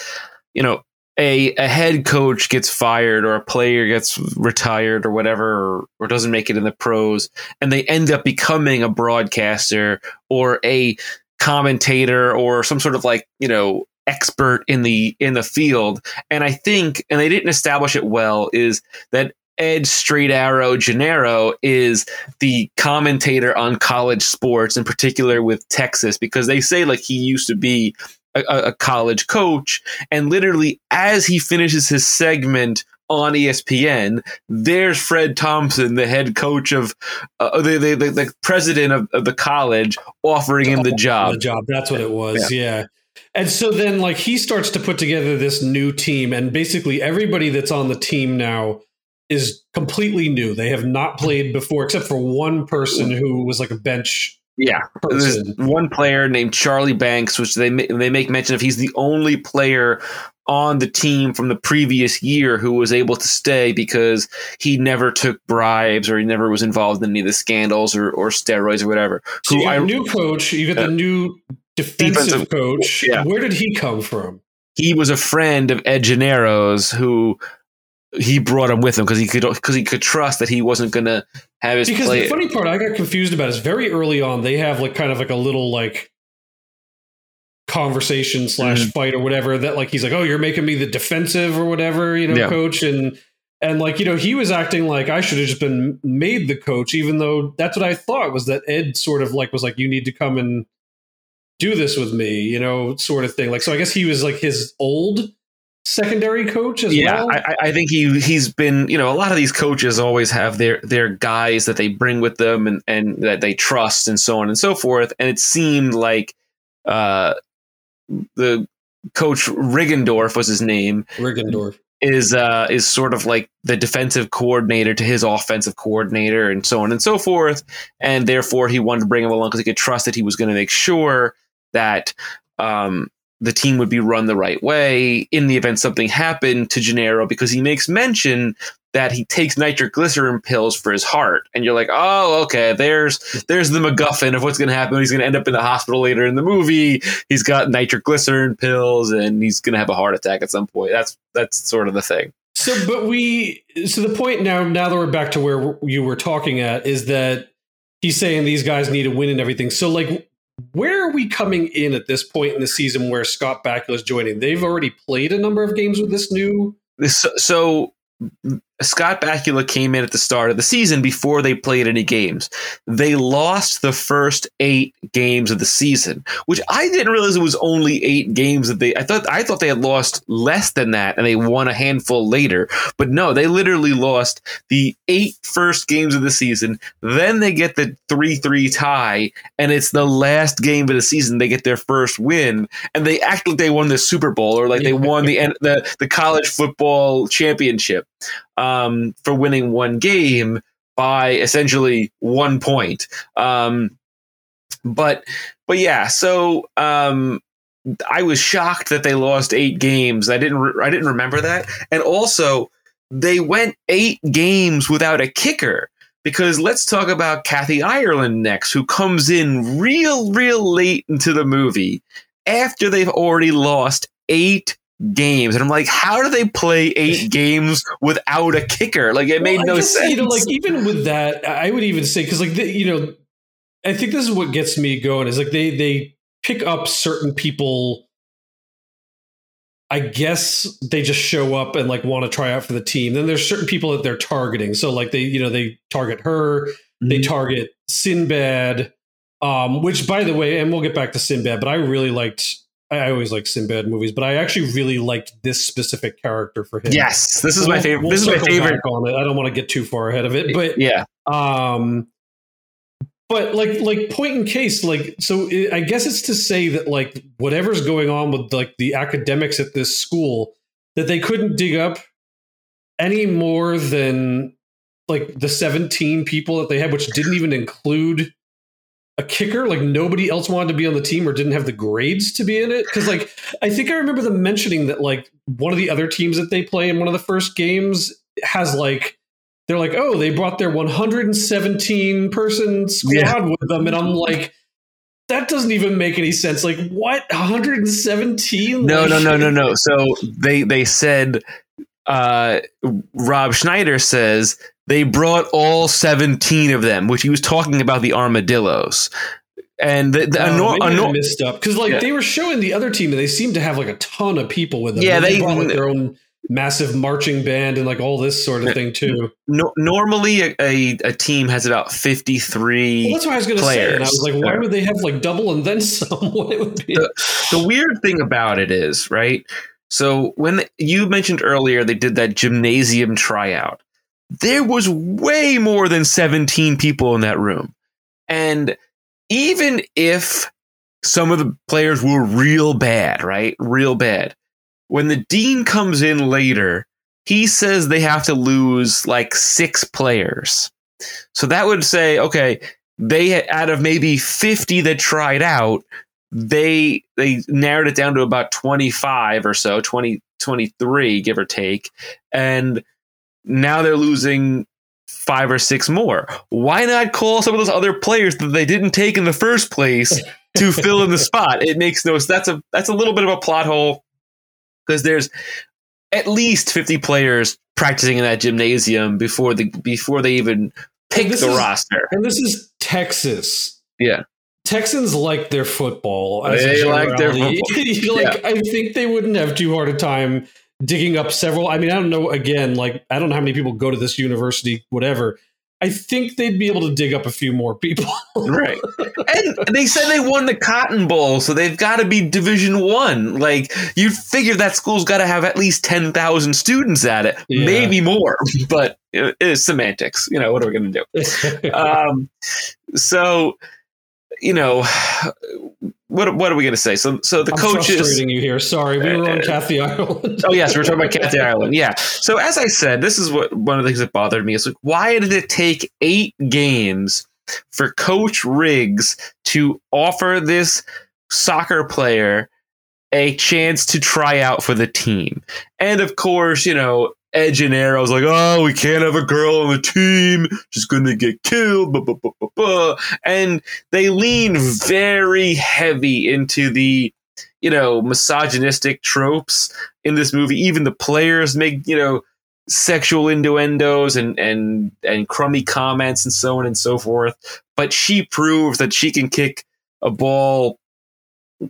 you know, a, a head coach gets fired or a player gets retired or whatever or, or doesn't make it in the pros and they end up becoming a broadcaster or a commentator or some sort of like you know expert in the in the field. And i think and they didn't establish it well is that Ed Straight Arrow Gennaro is the commentator on college sports, in particular with Texas, because they say like he used to be a, a college coach. And literally, as he finishes his segment on ESPN, there's Fred Thompson, the head coach of uh, the, the, the, the, president of, of, the college, offering him the job. The job. That's what it was. Yeah. yeah. And so then, like, he starts to put together this new team, and basically everybody that's on the team now is completely new. They have not played before, except for one person who was like a bench yeah, there's one player named Charlie Banks, which they they make mention of. He's the only player on the team from the previous year who was able to stay because he never took bribes or he never was involved in any of the scandals or, or steroids or whatever. So you got a new coach, you got uh, the new defensive, defensive coach. Yeah. Where did he come from? He was a friend of Ed Gennaro's who he brought him with him because he could because he could trust that he wasn't going to have his. Because the funny part I got confused about is very early on they have like kind of like a little like conversation slash mm-hmm. fight or whatever that like he's like oh you're making me the defensive or whatever you know yeah. coach and and like you know he was acting like I should have just been made the coach even though that's what I thought was that Ed sort of like was like you need to come and do this with me you know sort of thing like so I guess he was like his old secondary coach as yeah, well? I, I think he he's been you know a lot of these coaches always have their their guys that they bring with them and and that they trust and so on and so forth. And it seemed like uh, the coach Riggendorf was his name. Riggendorf is uh, is sort of like the defensive coordinator to his offensive coordinator and so on and so forth. And therefore, he wanted to bring him along because he could trust that he was going to make sure that um, the team would be run the right way in the event something happened to Gennaro because he makes mention that he takes nitroglycerin pills for his heart. And you're like oh okay there's there's the MacGuffin of what's going to happen he's going to end up in the hospital later in the movie. He's got nitroglycerin pills and he's going to have a heart attack at some point. That's that's sort of the thing. So but we so the point now now that we're back to where you were talking at is that he's saying these guys need to win and everything. So like where are we coming in at this point in the season where Scott Bakula is joining? They've already played a number of games with this new. So Scott Bakula came in at the start of the season before they played any games. They lost the first eight games of the season, which I didn't realize it was only eight games that they. I thought I thought they had lost less than that, and they won a handful later. But no, they literally lost the eight first games of the season. Then they get the three three tie, and it's the last game of the season. They get their first win, and they act like they won the Super Bowl or like they won the the the college football championship um, for winning one game by essentially one point. Um, but but yeah, so um, I was shocked that they lost eight games. I didn't re- I didn't remember that, and also they went eight games without a kicker. Because let's talk about Kathy Ireland next, who comes in real, real late into the movie after they've already lost eight games. And I'm like, how do they play eight games without a kicker? Like, it made Well, no guess, sense. You know, like even with that, I would even say because like the, you know, I think this is what gets me going is like they they pick up certain people. I guess they just show up and like want to try out for the team. Then there's certain people that they're targeting. So like they you know they target her, they Mhm. target Sinbad, um, which by the way, and we'll get back to Sinbad, but I really liked. I always like Sinbad movies, but I actually really liked this specific character for him. yes, this is my favorite. we'll this is my favorite. on it. I don't want to get too far ahead of it, but yeah, um, but like like point in case, like so, i I guess it's to say that like whatever's going on with like the academics at this school, that they couldn't dig up any more than like the seventeen people that they had, which didn't even include a kicker. Like nobody else wanted to be on the team or didn't have the grades to be in it. Because like I think I remember them mentioning that like one of the other teams that they play in one of the first games has like they're like, oh, they brought their 117 person squad Yeah. with them, and I'm like, that doesn't even make any sense. Like, what 117? no, Like- no, no, no, no. So they they said uh, Rob Schneider says they brought all seventeen of them, which he was talking about the armadillos. And the, the, Oh, nor- maybe a I nor- missed up because like Yeah. they were showing the other team and they seemed to have like a ton of people with them. Yeah, Like, they- brought like, their own massive marching band and like all this sort of thing too. no, normally a, a, a team has about fifty three. Well, that's what I was going to say, and I was like, why would they have like double and then some? What it would be? the weird thing about it is, right? So when the, you mentioned earlier they did that gymnasium tryout, there was way more than 17 people in that room. And even if some of the players were real bad, right? Real bad. When the dean comes in later, he says they have to lose like six players. So that would say, okay, they out of maybe 50 that tried out, they they narrowed it down to about 25 or so 20 23 give or take and now they're losing five or six more why not call some of those other players that they didn't take in the first place to fill in the spot it makes no that's a that's a little bit of a plot hole because there's at least 50 players practicing in that gymnasium before the before they even pick the is- roster And this is Texas. Yeah. Texans like their football. They like their generality. like, I think they wouldn't have too hard a time digging up several. I mean, I don't know. Again, like I don't know how many people go to this university. Whatever. I think they'd be able to dig up a few more people. right and they said they won the cotton bowl so they've got to be division one like you'd figure that school's got to have at least 10000 students at it Yeah. maybe more but it's semantics you know what are we going to do um, so you know what, what are we going to say so so the I'm coaches frustrating you here. Sorry, we were on Uh, Kathy Ireland. Oh yes, we're talking about Kathy Ireland. Yeah. So as I said, this is what one of the things that bothered me is like, why did it take eight games for Coach Riggs to offer this soccer player a chance to try out for the team? And of course, you know, Ed Gennaro's like, oh, we can't have a girl on the team. She's gonna get killed. And they lean very heavy into the you know misogynistic tropes in this movie even the players make you know sexual innuendos and and and crummy comments and so on and so forth but she proves that she can kick a ball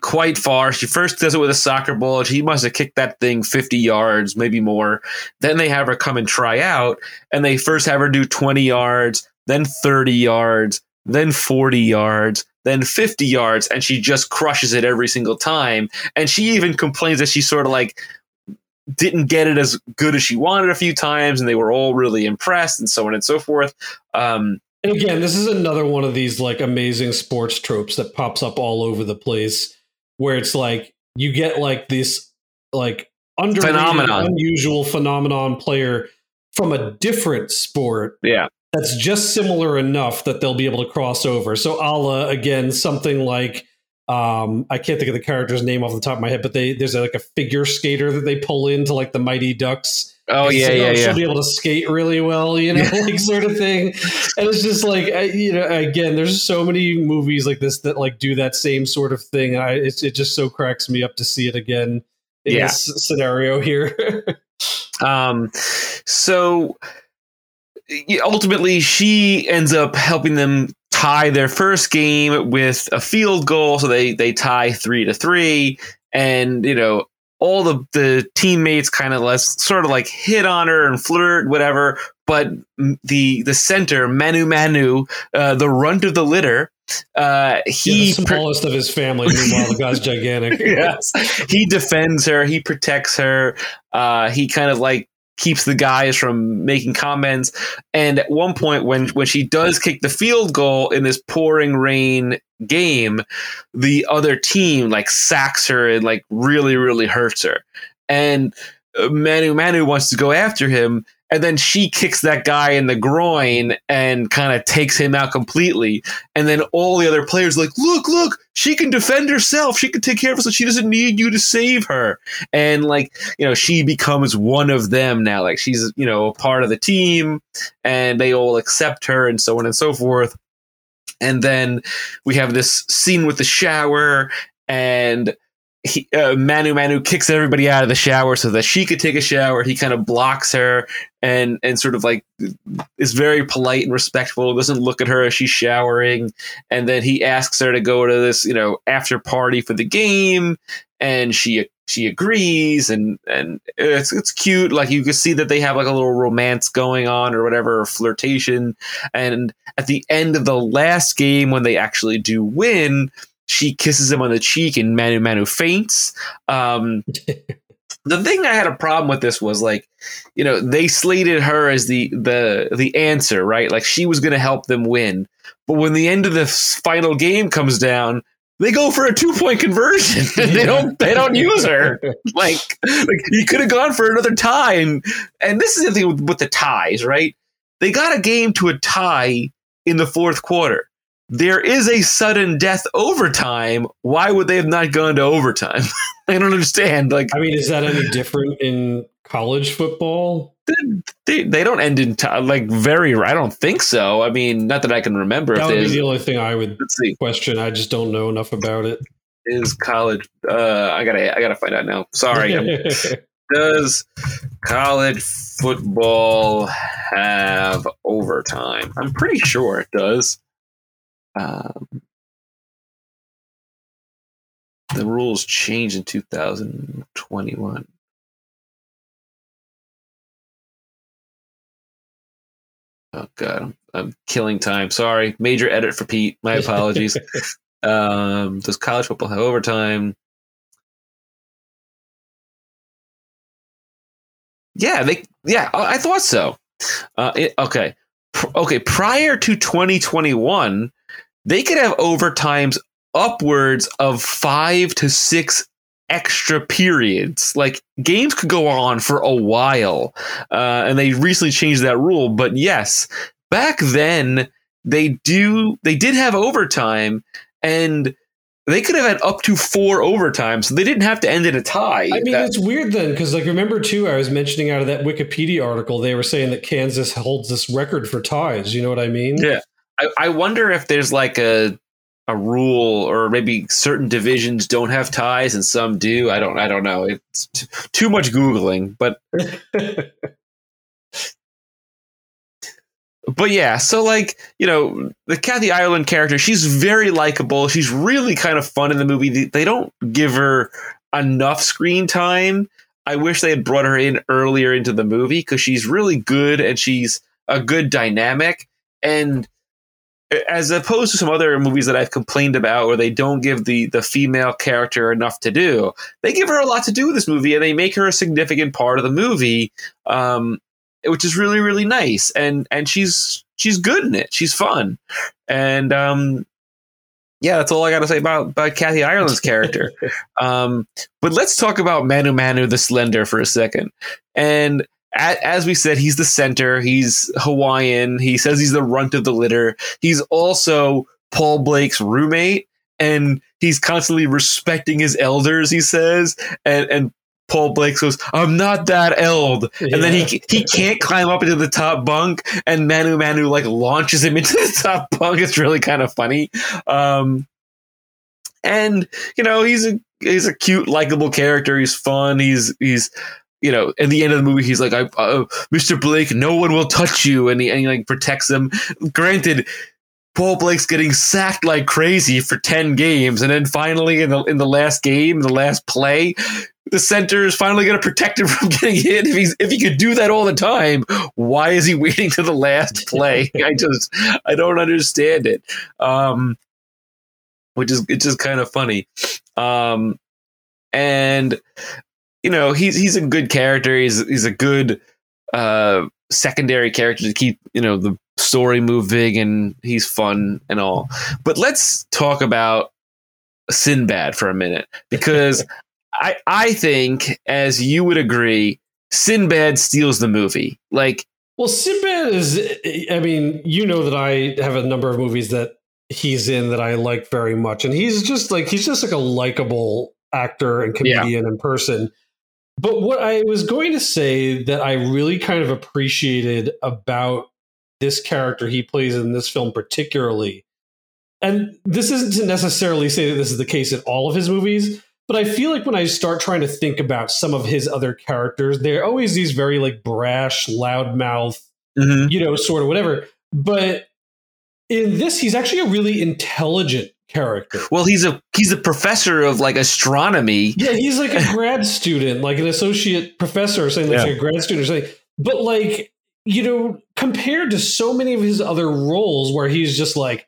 quite far. She first does it with a soccer ball she must have kicked that thing 50 yards maybe more. Then they have her come and try out and they first have her do 20 yards then 30 yards then 40 yards then 50 yards and she just crushes it every single time. And she even complains that she sort of like didn't get it as good as she wanted a few times and they were all really impressed and so on and so forth. Um And again, this is another one of these like amazing sports tropes that pops up all over the place where it's like you get like this like under Phenomenon. unusual phenomenon player from a different sport yeah that's just similar enough that they'll be able to cross over. So a la again something like um, I can't think of the character's name off the top of my head, but they there's a, like a figure skater that they pull into like the Mighty Ducks. Oh yeah, yeah, oh, yeah. She'll be able to skate really well, you know, like sort of thing. And it's just like, I, you know, again, there's so many movies like this that like do that same sort of thing. I, it's, it just so cracks me up to see it again in Yeah. this scenario here. Um, so ultimately, she ends up helping them tie their first game with a field goal. So they they tie three to three, and you know all the the teammates kind of less sort of like hit on her and flirt, whatever. But the the center Manu Manu, uh, the runt of the litter, uh, he He's the per- smallest of his family. Meanwhile, the guy's gigantic. yes. He defends her. He protects her. Uh, he kind of like keeps the guys from making comments. And at one point, when when she does kick the field goal in this pouring rain game, the other team like sacks her and like really really hurts her. And uh, Manu Manu wants to go after him. And then she kicks that guy in the groin and kind of takes him out completely. And then all the other players like, look, look, she can defend herself. She can take care of herself. She doesn't need you to save her. And like, you know, she becomes one of them now. Like she's, you know, a part of the team and they all accept her and so on and so forth. And then we have this scene with the shower and he, uh, Manu Manu kicks everybody out of the shower so that she could take a shower. He kind of blocks her and and sort of like is very polite and respectful. Doesn't look at her as she's showering, and then he asks her to go to this you know after party for the game, and she she agrees, and and it's it's cute. Like you can see that they have like a little romance going on or whatever, or flirtation. And at the end of the last game, when they actually do win she kisses him on the cheek and Manu Manu faints. Um, the thing I had a problem with this was like, you know, they slated her as the the the answer, right? Like she was going to help them win. But when the end of the final game comes down, they go for a two point conversion. they don't they don't use her. Like like he could have gone for another tie, and and this is the thing with, with the ties, right? They got a game to a tie in the fourth quarter there is a sudden death overtime. Why would they have not gone to overtime? I don't understand. Like I mean, is that any different in college football? they, they don't end in time. Like very. I don't think so. I mean, not that I can remember. That would be the only thing I would see, question. I just don't know enough about it. is college? Uh, I gotta I gotta find out now. Sorry. Does college football have overtime? I'm pretty sure it does. Um, the rules changed in 2021. Oh god, I'm, I'm killing time. Sorry, major edit for Pete. My apologies. um, does college football have overtime? Yeah, they. Yeah, I I thought so. Uh, it, okay, okay. Prior to 2021, they could have overtimes upwards of five to six extra periods. Like games could go on for a while, uh, and they recently changed that rule. But yes, back then they do. They did have overtime, and they could have had up to four overtimes. So they didn't have to end in a tie. I mean, That- it's weird then, because like remember too, I was mentioning out of that Wikipedia article, they were saying that Kansas holds this record for ties. You know what I mean? Yeah. I, I wonder if there's like a a rule or maybe certain divisions don't have ties and some do. I don't I don't know. It's t- too much googling, but but yeah, so like, you know, the Kathy Ireland character, she's very likable. She's really kind of fun in the movie. They, they don't give her enough screen time. I wish they had brought her in earlier into the movie because she's really good and she's a good dynamic. And as opposed to some other movies that I've complained about where they don't give the the female character enough to do, they give her a lot to do in this movie and they make her a significant part of the movie. Um, which is really really nice. And and she's she's good in it. She's fun. And um yeah that's all i gotta say about about kathy ireland's character. Um but let's talk about manu manu the slender for a second. And as we said he's the center he's hawaiian he says he's the runt of the litter he's also paul blake's roommate and he's constantly respecting his elders. He says, and and Paul Blake goes, "I'm not that eld," and then he he can't climb up into the top bunk, and Manu Manu like launches him into the top bunk. It's really kind of funny. Um, and you know he's a he's a cute, likable character. He's fun. He's he's you know, at the end of the movie, he's like, I, uh, "Mr. Blake, no one will touch you," and he, and he like protects him. Granted, Paul Blake's getting sacked like crazy for ten games, and then finally in the in the last game, the last play, the center is finally going to protect him from getting hit. If he's if he could do that all the time, why is he waiting to the last play? I just I don't understand it. Um, which is it's just kind of funny. Um, and you know he's he's a good character. He's he's a good uh secondary character to keep you know the story moving, and he's fun and all. But let's talk about Sinbad for a minute because I I think, as you would agree, Sinbad steals the movie. Like, well, Sinbad is. I mean, you know that I have a number of movies that he's in that I like very much, and he's just like he's just like a likable actor and comedian yeah. in person. But what I was going to say that I really kind of appreciated about this character he plays in this film, particularly, and this isn't to necessarily say that this is the case in all of his movies, but I feel like when I start trying to think about some of his other characters, they're always these very like brash, loudmouth, mm-hmm. you know, sort of whatever. But in this, he's actually a really intelligent character. Well, he's a he's a professor of like astronomy. Yeah, he's like a grad student, like an associate professor, saying like, yeah. a grad student, or something. But like you know, compared to so many of his other roles, where he's just like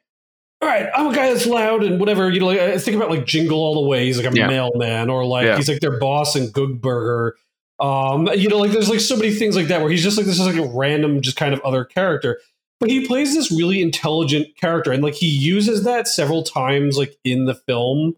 all right, I'm a guy that's loud and whatever. You know, like, I think about like Jingle All the Way. He's like a yeah. mailman, or like yeah. he's like their boss in Good Burger. Um, you know, like there's like so many things like that where he's just like this is like a random, just kind of other character. But he plays this really intelligent character, and like he uses that several times, like in the film.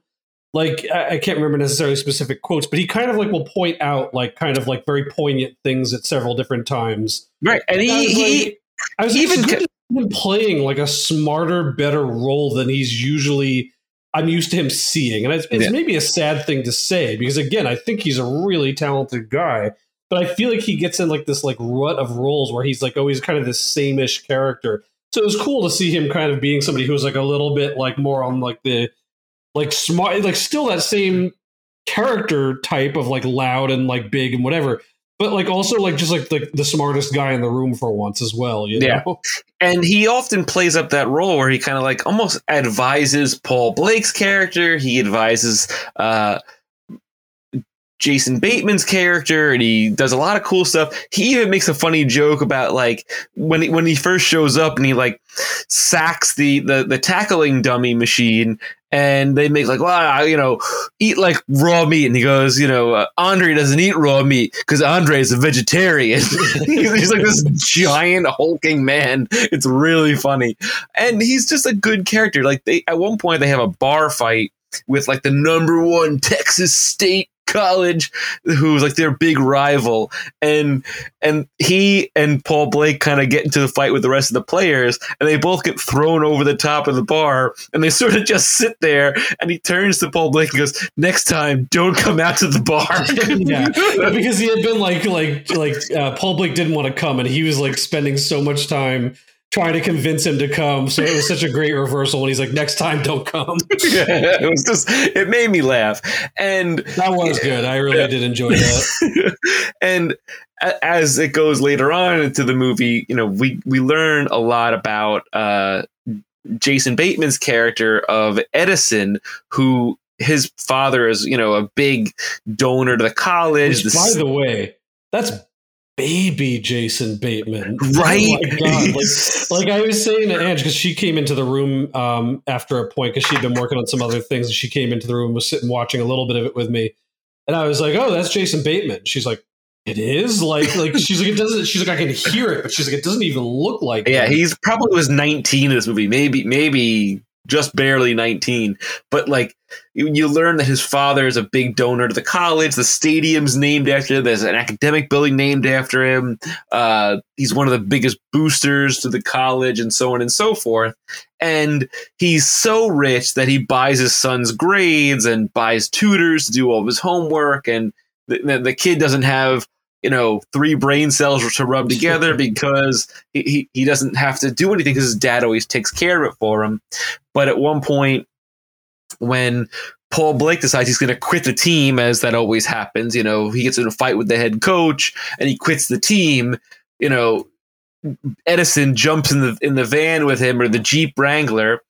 Like I, I can't remember necessarily specific quotes, but he kind of like will point out like kind of like very poignant things at several different times. Right, and he, I he like, I was even him playing like a smarter, better role than he's usually I'm used to him seeing. And it's, it's yeah. maybe a sad thing to say because again, I think he's a really talented guy, but I feel like he gets in like this like rut of roles where he's like always kind of this same-ish character. So it was cool to see him kind of being somebody who was like a little bit like more on like the like smart like still that same character type of like loud and like big and whatever but like also like just like the, the smartest guy in the room for once as well you know? yeah and he often plays up that role where he kind of like almost advises paul blake's character he advises uh Jason Bateman's character, and he does a lot of cool stuff. He even makes a funny joke about like when he, when he first shows up and he like sacks the the, the tackling dummy machine, and they make like, well, you know, eat like raw meat. And he goes, you know, uh, Andre doesn't eat raw meat because Andre is a vegetarian. he's like this giant hulking man. It's really funny, and he's just a good character. Like they at one point they have a bar fight with like the number one Texas State college who's like their big rival and and he and Paul Blake kind of get into the fight with the rest of the players and they both get thrown over the top of the bar and they sort of just sit there and he turns to Paul Blake and goes next time don't come out to the bar. Yeah because he had been like like like uh, Paul Blake didn't want to come and he was like spending so much time trying to convince him to come. So it was such a great reversal. And he's like, next time, don't come. yeah, it was just, it made me laugh. And that was good. I really yeah. did enjoy that. and as it goes later on into the movie, you know, we, we learn a lot about, uh, Jason Bateman's character of Edison, who his father is, you know, a big donor to the college. Which, by the way, that's baby Jason Bateman. Right. Oh like, like, I was saying to Ange, because she came into the room um, after a point, because she'd been working on some other things. And she came into the room, was sitting watching a little bit of it with me. And I was like, oh, that's Jason Bateman. She's like, it is like like she's like it doesn't she's like I can hear it but she's like it doesn't even look like yeah he's probably was 19 in this movie maybe maybe just barely 19. But like you, learn that his father is a big donor to the college. The stadium's named after him. There's an academic building named after him. Uh, he's one of the biggest boosters to the college, and so on and so forth. And he's so rich that he buys his son's grades and buys tutors to do all of his homework. And the, the kid doesn't have you know three brain cells to rub together because he, he doesn't have to do anything because his dad always takes care of it for him but at one point when Paul Blake decides he's going to quit the team, as that always happens. You know, he gets in a fight with the head coach and he quits the team. You know, Edison jumps in the in the van with him or the Jeep Wrangler,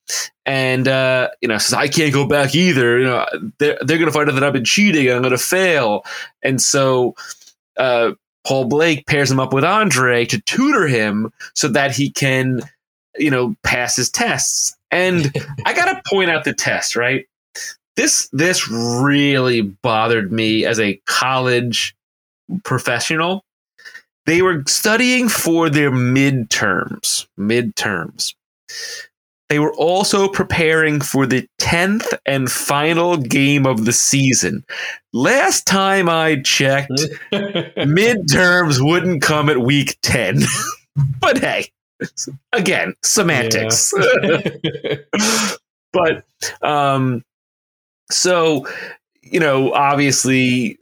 and uh, you know says, "I can't go back either. You know, they're they're going to find out that I've been cheating. And I'm going to fail." And so uh, Paul Blake pairs him up with Andre to tutor him so that he can, you know, pass his tests. And I got to point out the test, right? This this really bothered me as a college professional. They were studying for their midterms, midterms. They were also preparing for the 10th and final game of the season. Last time I checked, midterms wouldn't come at week 10. but hey, again, semantics. but um so you know, obviously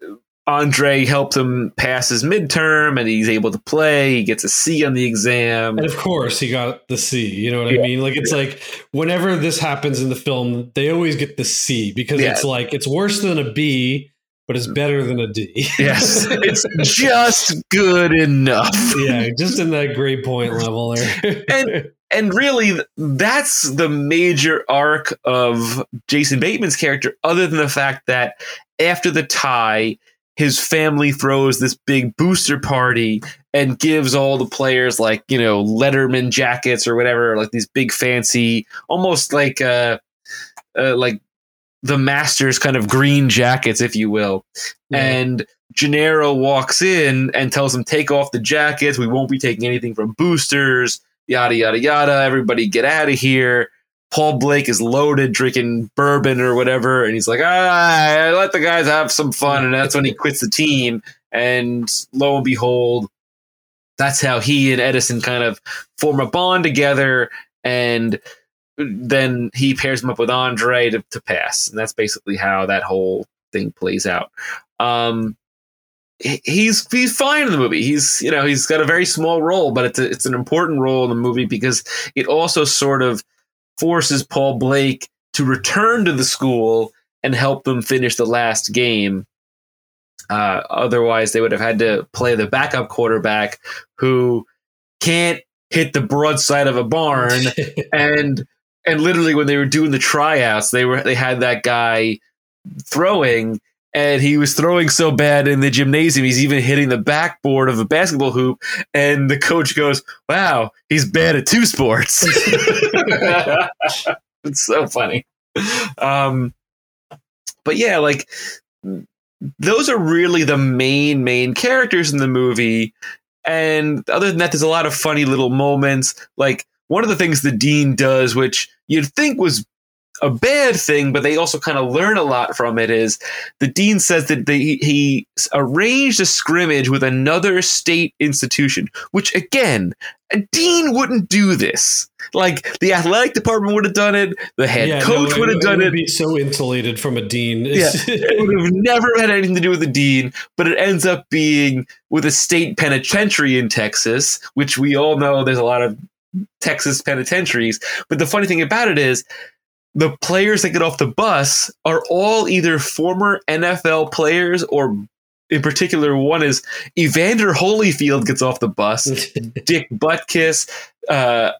Andre helped him pass his midterm and he's able to play. He gets a C on the exam. And of course, he got the C. You know what yeah. I mean? Like, it's yeah. like whenever this happens in the film, they always get the C because yeah. it's like it's worse than a B, but it's better than a D. yes, it's just good enough. yeah, just in that grade point level there. and and really, that's the major arc of Jason Bateman's character, other than the fact that after the tie, his family throws this big booster party and gives all the players like you know Letterman jackets or whatever, like these big fancy, almost like uh, uh like the Masters kind of green jackets, if you will. Yeah. And Gennaro walks in and tells him, "Take off the jackets. We won't be taking anything from boosters." Yada yada yada. Everybody get out of here. Paul Blake is loaded drinking bourbon or whatever, and he's like, ah, let the guys have some fun. And that's when he quits the team. And lo and behold, that's how he and Edison kind of form a bond together. And then he pairs him up with Andre to, to pass. And that's basically how that whole thing plays out. Um, he's he's fine in the movie. He's you know he's got a very small role, but it's a, it's an important role in the movie because it also sort of forces Paul Blake to return to the school and help them finish the last game. Uh, otherwise, they would have had to play the backup quarterback who can't hit the broadside of a barn. and and literally, when they were doing the tryouts, they were they had that guy throwing, and he was throwing so bad in the gymnasium, he's even hitting the backboard of a basketball hoop. And the coach goes, "Wow, he's bad at two sports." it's so funny. Um, but yeah, like those are really the main main characters in the movie. And other than that, there's a lot of funny little moments. Like one of the things the dean does, which you'd think was a bad thing, but they also kind of learn a lot from it. Is the dean says that they, he arranged a scrimmage with another state institution, which again, a dean wouldn't do this. Like the athletic department would have done it, the head yeah, coach no, would have done it. Would be so insulated from a dean. yeah, it would have never had anything to do with the dean, but it ends up being with a state penitentiary in Texas, which we all know there's a lot of Texas penitentiaries. But the funny thing about it is the players that get off the bus are all either former NFL players or in particular one is Evander Holyfield gets off the bus, Dick Butkus, uh,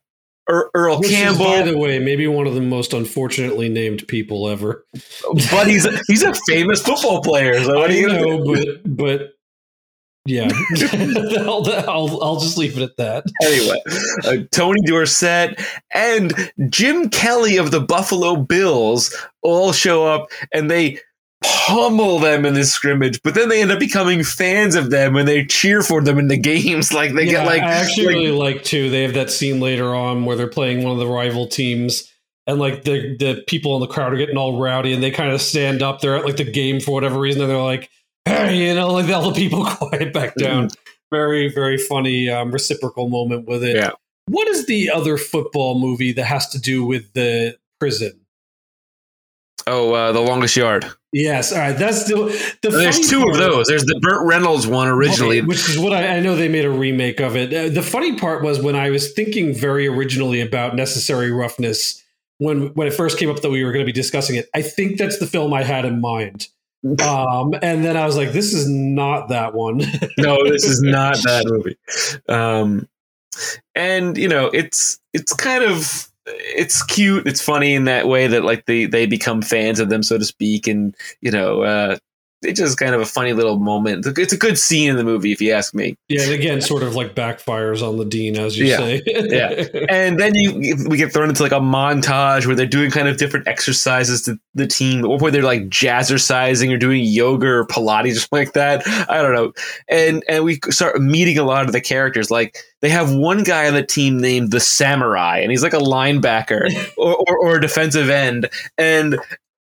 er- Earl Which Campbell. Is, by the way, maybe one of the most unfortunately named people ever. but he's a, he's a famous football player. So I know, but but yeah, I'll, I'll, I'll just leave it at that. Anyway, uh, Tony Dorsett and Jim Kelly of the Buffalo Bills all show up and they pummel them in this scrimmage, but then they end up becoming fans of them and they cheer for them in the games. Like they yeah, get like. I actually like, really like too. They have that scene later on where they're playing one of the rival teams and like the the people in the crowd are getting all rowdy, and they kind of stand up. They're at like the game for whatever reason, and they're like, you know, like all the people quiet back down. Very very funny um, reciprocal moment with it. Yeah. What is the other football movie that has to do with the prison? Oh, uh, the longest yard. Yes, all right. That's the. the There's two of those. There's the Burt Reynolds one originally. Which is what I, I know they made a remake of it. Uh, the funny part was when I was thinking very originally about Necessary Roughness when when it first came up that we were going to be discussing it. I think that's the film I had in mind. Um, and then I was like, this is not that one. no, this is not that movie. Um, and you know, it's it's kind of it's cute. It's funny in that way that like they they become fans of them, so to speak, and you know, uh, it's just kind of a funny little moment. It's a good scene in the movie, if you ask me. yeah, and again, sort of like backfires on the dean, as you Yeah, say. yeah. And then you we get thrown into like a montage where they're doing kind of different exercises to the team, or where they're like jazzercising or doing yoga or Pilates or something like that. I don't know. And and we start meeting a lot of the characters. Like they have one guy on the team named the Samurai, and he's like a linebacker or, or, or a defensive end. And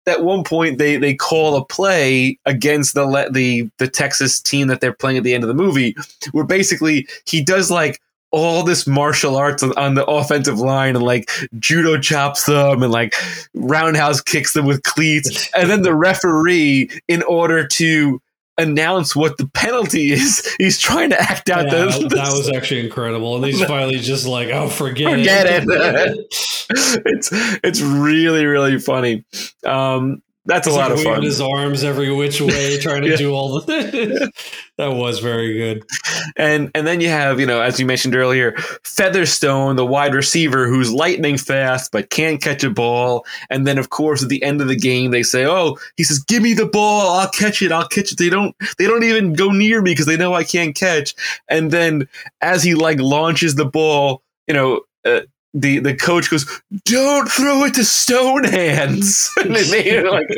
at one point they they call a play against the the the Texas team that they're playing at the end of the movie, where basically he does like all this martial arts on the offensive line and like judo chops them and like roundhouse kicks them with cleats, and then the referee, in order to announce what the penalty is, he's trying to act out Yeah, the, that was actually incredible. And he's finally just like, oh, forget, Forget it. it's it's really really funny. Um, that's a lot like, of fun. his arms every which way, trying to Yeah. do all the. Things. That was very good. and and then you have you know as you mentioned earlier featherstone the wide receiver who's lightning fast but can't catch a ball and then of course at the end of the game they say oh he says give me the ball i'll catch it i'll catch it they don't they don't even go near me because they know i can't catch and then as he like launches the ball you know uh, the, the coach goes, don't throw it to stone hands. and it made it like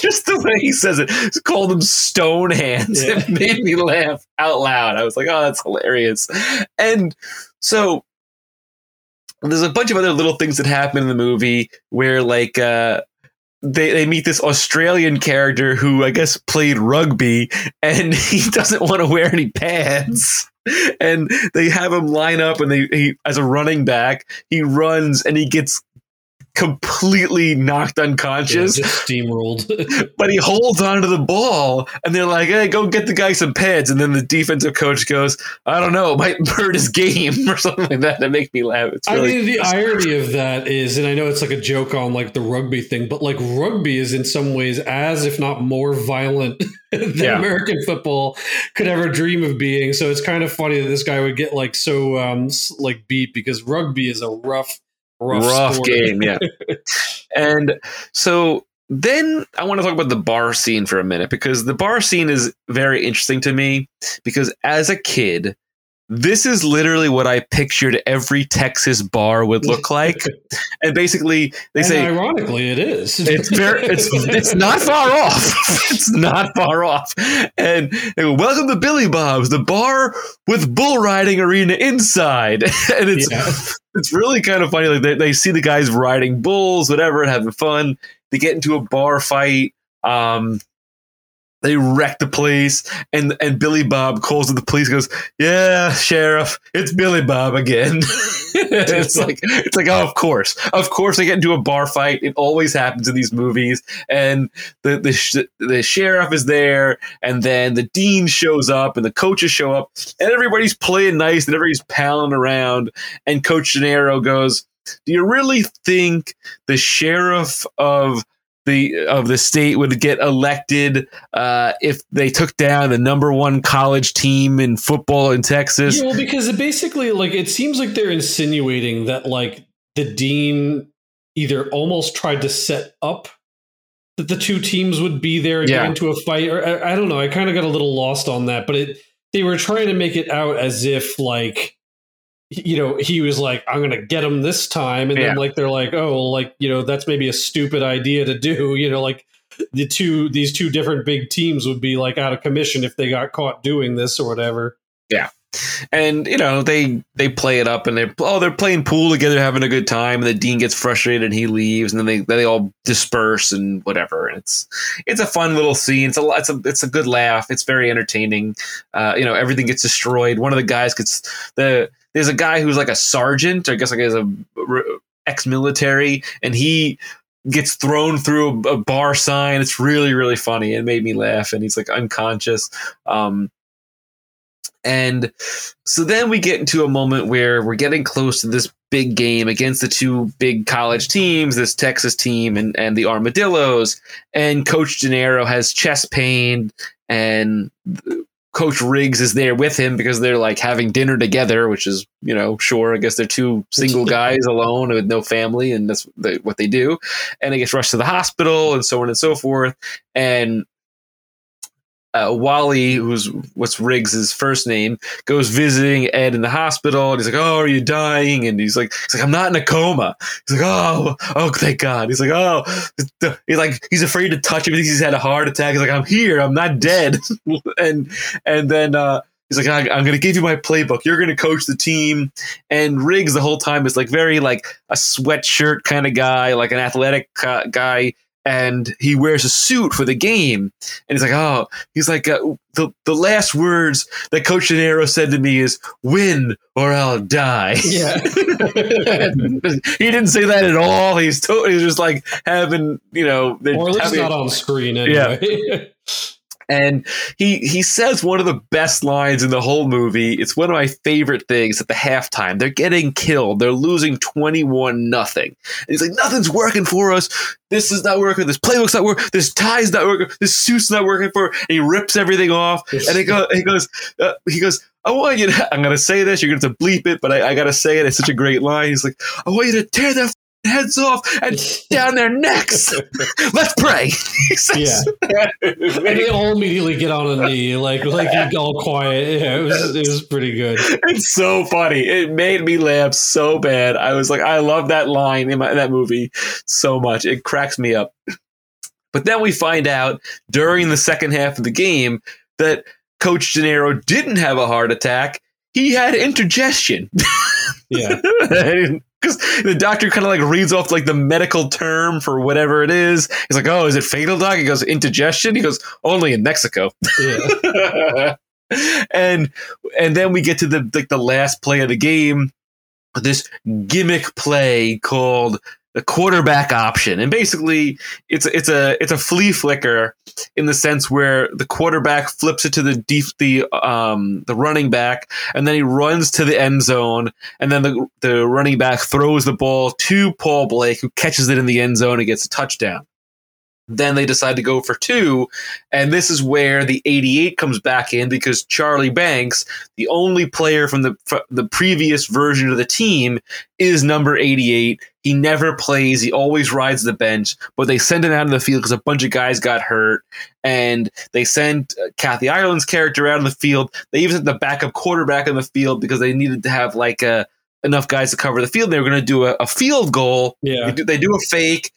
just the way he says it, called them stone hands. Yeah. It made me laugh out loud. I was like, oh, that's hilarious. And so there's a bunch of other little things that happen in the movie where like uh they, they meet this Australian character who I guess played rugby and he doesn't want to wear any pads. And they have him line up and they he as a running back, he runs and he gets completely knocked Yeah, unconscious just steamrolled. but he holds onto the ball and they're like, hey, go get the guy some pads. And then the defensive coach goes, I don't know, it might hurt his game or something like that. That makes me laugh. It's I mean, the irony of that is, and I know it's like a joke on like the rugby thing, but like rugby is in some ways as, if not more violent than Yeah. American football could ever dream of being. So it's kind of funny that this guy would get like so um like beat because rugby is a rough, rough, rough, game. Yeah. and so then I want to talk about the bar scene for a minute because the bar scene is very interesting to me because as a kid, this is literally what I pictured every Texas bar would look like. and basically, they and say, ironically, it is. It's very it's it's not far off. It's not far off. And they go, welcome to Billy Bob's, the bar with bull riding arena inside. And it's Yeah. it's really kind of funny. Like they, they see the guys riding bulls, whatever, and having fun. They get into a bar fight. Um they wreck the place, and and Billy Bob calls to the police. Goes, "Yeah, sheriff, it's Billy Bob again." it's like it's like, oh, of course, of course, they get into a bar fight. It always happens in these movies, and the the sh- the sheriff is there, and then the dean shows up, and the coaches show up, and everybody's playing nice, and everybody's palling around, and Coach Gennaro goes, "Do you really think the sheriff of?" The of the state would get elected uh, if they took down the number one college team in football in Texas. Yeah, well, because it basically, like, it seems like they're insinuating that, like, the dean either almost tried to set up that the two teams would be there and Yeah. get into a fight, or I, I don't know. I kind of got a little lost on that, but it they were trying to make it out as if, like, you know, he was like, "I'm going to get him this time," and Yeah. then like they're like, "Oh, like you know, that's maybe a stupid idea to do," you know, like. The two these two different big teams would be like out of commission if they got caught doing this or whatever. Yeah. And you know they they play it up and they oh they're playing pool together having a good time and the dean gets frustrated and he leaves and then they then they all disperse and whatever and it's it's a fun little scene it's a it's a it's a good laugh it's very entertaining uh, you know everything gets destroyed one of the guys gets the there's a guy who's like a sergeant I guess like as a ex-military and he gets thrown through a, bar sign. It's really, really funny. It made me laugh. And he's like unconscious. Um, and so then we get into a moment where we're getting close to this big game against the two big college teams, this Texas team and, and the Armadillos. And Coach Gennaro has chest pain and Coach Riggs is there with him because they're like having dinner together, which is, you know, sure. I guess they're two single guys alone with no family, and that's what they do. And he gets rushed to the hospital and so on and so forth. And uh, Wally, who's what's Riggs's first name, goes visiting Ed in the hospital, and he's like, "Oh, are you dying?" And he's like, "He's like, I'm not in a coma." He's like, "Oh, oh, thank God." He's like, "Oh," he's like, he's afraid to touch him. He he's had a heart attack. He's like, "I'm here. I'm not dead." and and then uh, he's like, I, am going to give you my playbook. You're going to coach the team." And Riggs the whole time is like very like a sweatshirt kind of guy, like an athletic uh, guy and he wears a suit for the game. And he's like, oh, he's like, uh, the, the last words that Coach Gennaro said to me is win or I'll die. Yeah. he didn't say that at all. He's totally just like having, you know, or at least not on screen anyway. Yeah. and he he says one of the best lines in the whole movie. It's one of my favorite things at the halftime. They're getting killed. They're losing 21 nothing. And he's like, nothing's working for us. This is not working. This playbook's not working. This tie's not working. This suit's not working for. And he rips everything off. and he, go, he goes, uh, he goes, I want you to, I'm going to say this. You're going to bleep it, but I, I got to say it. It's such a great line. He's like, I want you to tear that heads off and down their necks. Let's pray. yeah. and they all immediately get on a knee, like like all quiet. Yeah, it was it was pretty good. It's so funny. It made me laugh so bad. I was like, I love that line in, my, in that movie so much. It cracks me up. But then we find out during the second half of the game that Coach Gennaro didn't have a heart attack. He had indigestion. Yeah because the doctor kind of like reads off like the medical term for whatever it is. He's like, "Oh, is it fatal, dog?" He goes, "Indigestion." He goes, "Only in Mexico." Yeah. and and then we get to the like the last play of the game, this gimmick play called the quarterback option, and basically it's it's a it's a flea flicker in the sense where the quarterback flips it to the deep the um the running back, and then he runs to the end zone, and then the the running back throws the ball to Paul Blake, who catches it in the end zone and gets a touchdown. Then they decide to go for two. And this is where the 88 comes back in because Charlie Banks, the only player from the, from the previous version of the team, is number 88. He never plays. He always rides the bench, but they send him out of the field because a bunch of guys got hurt. And they sent uh, Kathy Ireland's character out on the field. They even sent the backup quarterback on the field because they needed to have like a, uh, enough guys to cover the field. They were going to do a, a, field goal. Yeah. They do, they do a fake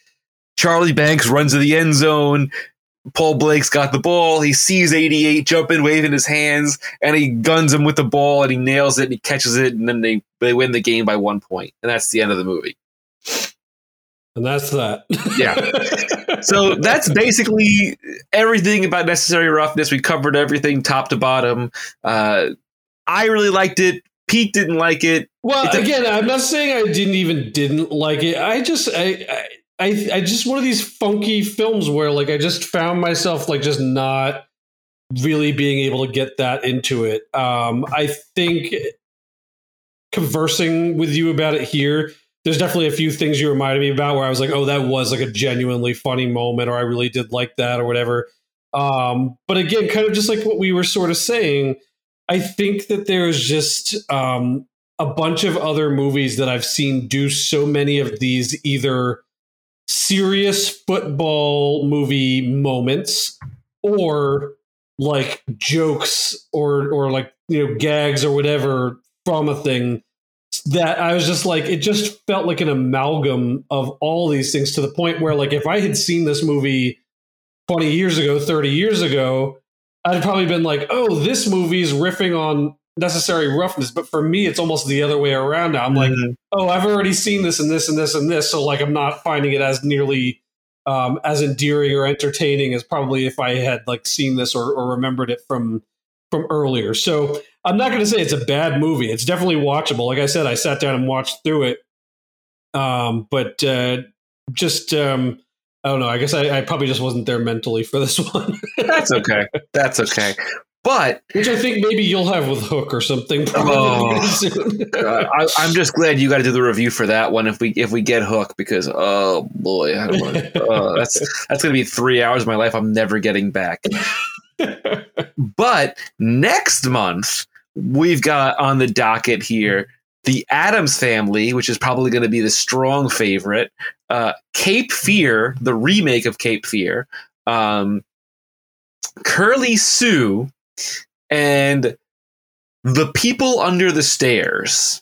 Charlie Banks runs to the end zone. Paul Blake's got the ball. He sees 88 jumping, waving his hands, and he guns him with the ball and he nails it and he catches it, and then they, they win the game by one point. And that's the end of the movie. And that's that. yeah. So that's basically everything about Necessary Roughness. We covered everything top to bottom. Uh, I really liked it. Pete didn't like it. Well, again, I'm not saying I didn't even didn't like it. I just I, I I I just one of these funky films where like I just found myself like just not really being able to get that into it. Um, I think conversing with you about it here, there's definitely a few things you reminded me about where I was like, oh, that was like a genuinely funny moment, or I really did like that, or whatever. Um, but again, kind of just like what we were sort of saying, I think that there's just um, a bunch of other movies that I've seen do so many of these either serious football movie moments or like jokes or or like you know gags or whatever from a thing that I was just like it just felt like an amalgam of all these things to the point where like if I had seen this movie 20 years ago 30 years ago I'd probably been like oh this movie's riffing on necessary roughness, but for me, it's almost the other way around now. I'm like, Mhm. oh, I've already seen this and this and this and this, so like I'm not finding it as nearly um, as endearing or entertaining as probably if I had like seen this or, or remembered it from from earlier. So I'm not going to say it's a bad movie. It's definitely watchable. Like I said, I sat down and watched through it. Um, but uh, just um, I don't know. I guess I, I probably just wasn't there mentally for this one, That's okay. That's okay. But which I think maybe you'll have with Hook or something. Oh. uh, I, I'm just glad you got to do the review for that one if we if we get Hook because oh boy, I don't want oh, that's that's gonna be three hours of my life I'm never getting back. But next month we've got on the docket here the Addams Family, which is probably going to be the strong favorite. Uh, Cape Fear, the remake of Cape Fear. Um, Curly Sue, and the People Under the Stairs.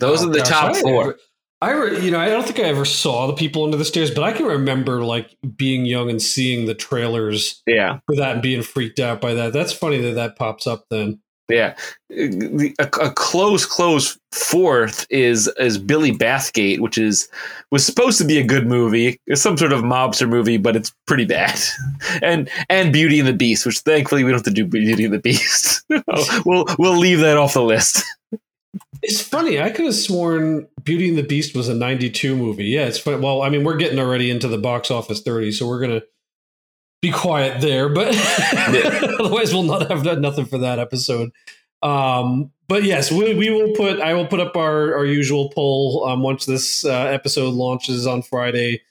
Those Oh, are the gosh, top I- four. I, re- you know, I don't think I ever saw the people under the stairs, but I can remember like being young and seeing the trailers Yeah, for that and being freaked out by that. That's funny that that pops up then. Yeah. A, a close, close fourth is is Billy Bathgate, which is was supposed to be a good movie. It's some sort of mobster movie, but it's pretty bad. And and Beauty and the Beast, which thankfully we don't have to do Beauty and the Beast. we'll we'll leave that off the list. It's funny. I could have sworn Beauty and the Beast was a '92 movie. Yeah, it's funny. Well, I mean, we're getting already into the box office 30, so we're gonna be quiet there. But otherwise, we'll not have done nothing for that episode. Um, but yes, we, we will put. I will put up our our usual poll um, once this uh, episode launches on Friday.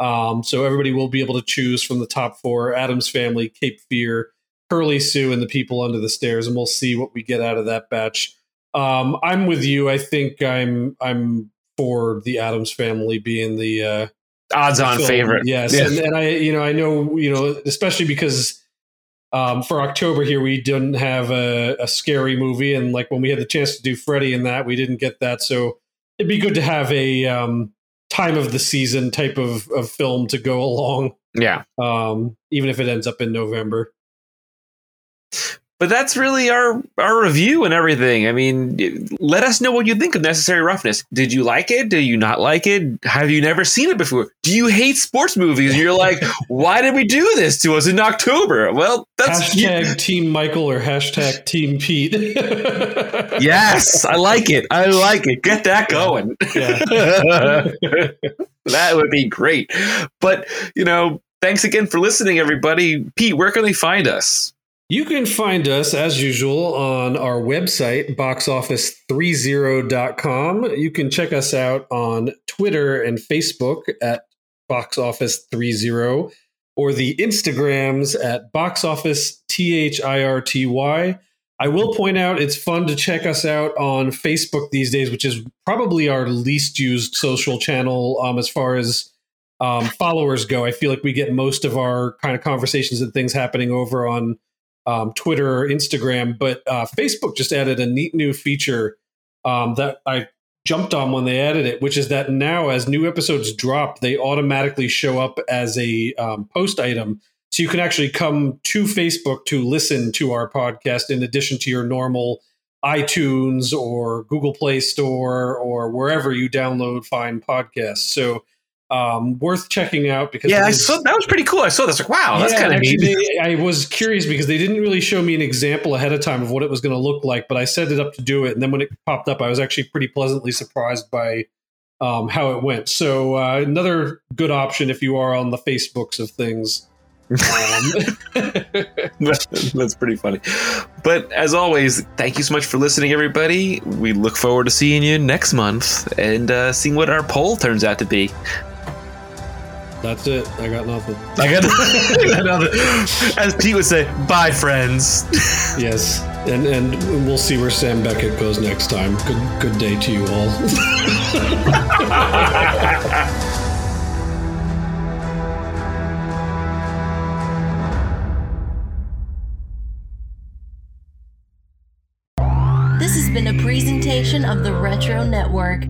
Um, so everybody will be able to choose from the top four: Addams Family, Cape Fear, Curly Sue, and the People Under the Stairs, and we'll see what we get out of that batch. Um, I'm with you. I think I'm I'm for the Addams Family being the uh, Odds on favorite. Yes, Yeah. and, and I, you know, I know, you know, especially because um, for October here we didn't have a, a scary movie, and like when we had the chance to do Freddy and that, we didn't get that. So it'd be good to have a um, time of the season type of, of film to go along, yeah. um, even if it ends up in November. But that's really our our review and everything. I mean, let us know what you think of Necessary Roughness. Did you like it? Did you not like it? Have you never seen it before? Do you hate sports movies? And you're like, why did we do this to us in October? Well, that's hashtag Team Michael or hashtag Team Pete. yes, I like it. I like it. Get that going. Yeah. that would be great. But you know, thanks again for listening, everybody. Pete, where can they find us? You can find us, as usual, on our website, boxoffice30.com. You can check us out on Twitter and Facebook at boxoffice30 or the Instagrams at boxoffice.thirty. I will point out it's fun to check us out on Facebook these days, which is probably our least used social channel um, as far as um, followers go. I feel like we get most of our kind of conversations and things happening over on um, Twitter or Instagram, but uh, Facebook just added a neat new feature um, that I jumped on when they added it, which is that now as new episodes drop, they automatically show up as a um, post item. So you can actually come to Facebook to listen to our podcast in addition to your normal iTunes or Google Play Store or wherever you download fine podcasts. So um, worth checking out because Yeah, I saw that was pretty cool. I saw this like, wow, that's yeah, kind of neat. I was curious because they didn't really show me an example ahead of time of what it was going to look like, but I set it up to do it, and then when it popped up, I was actually pretty pleasantly surprised by um, how it went. So uh, another good option if you are on the Facebooks of things. Um, That's pretty funny. But as always, thank you so much for listening, everybody. We look forward to seeing you next month and uh, seeing what our poll turns out to be. That's it. I got nothing. I got, I got another- as Pete would say, bye, friends. Yes, and and we'll see where Sam Beckett goes next time. Good good day to you all. This has been a presentation of the Retro Network.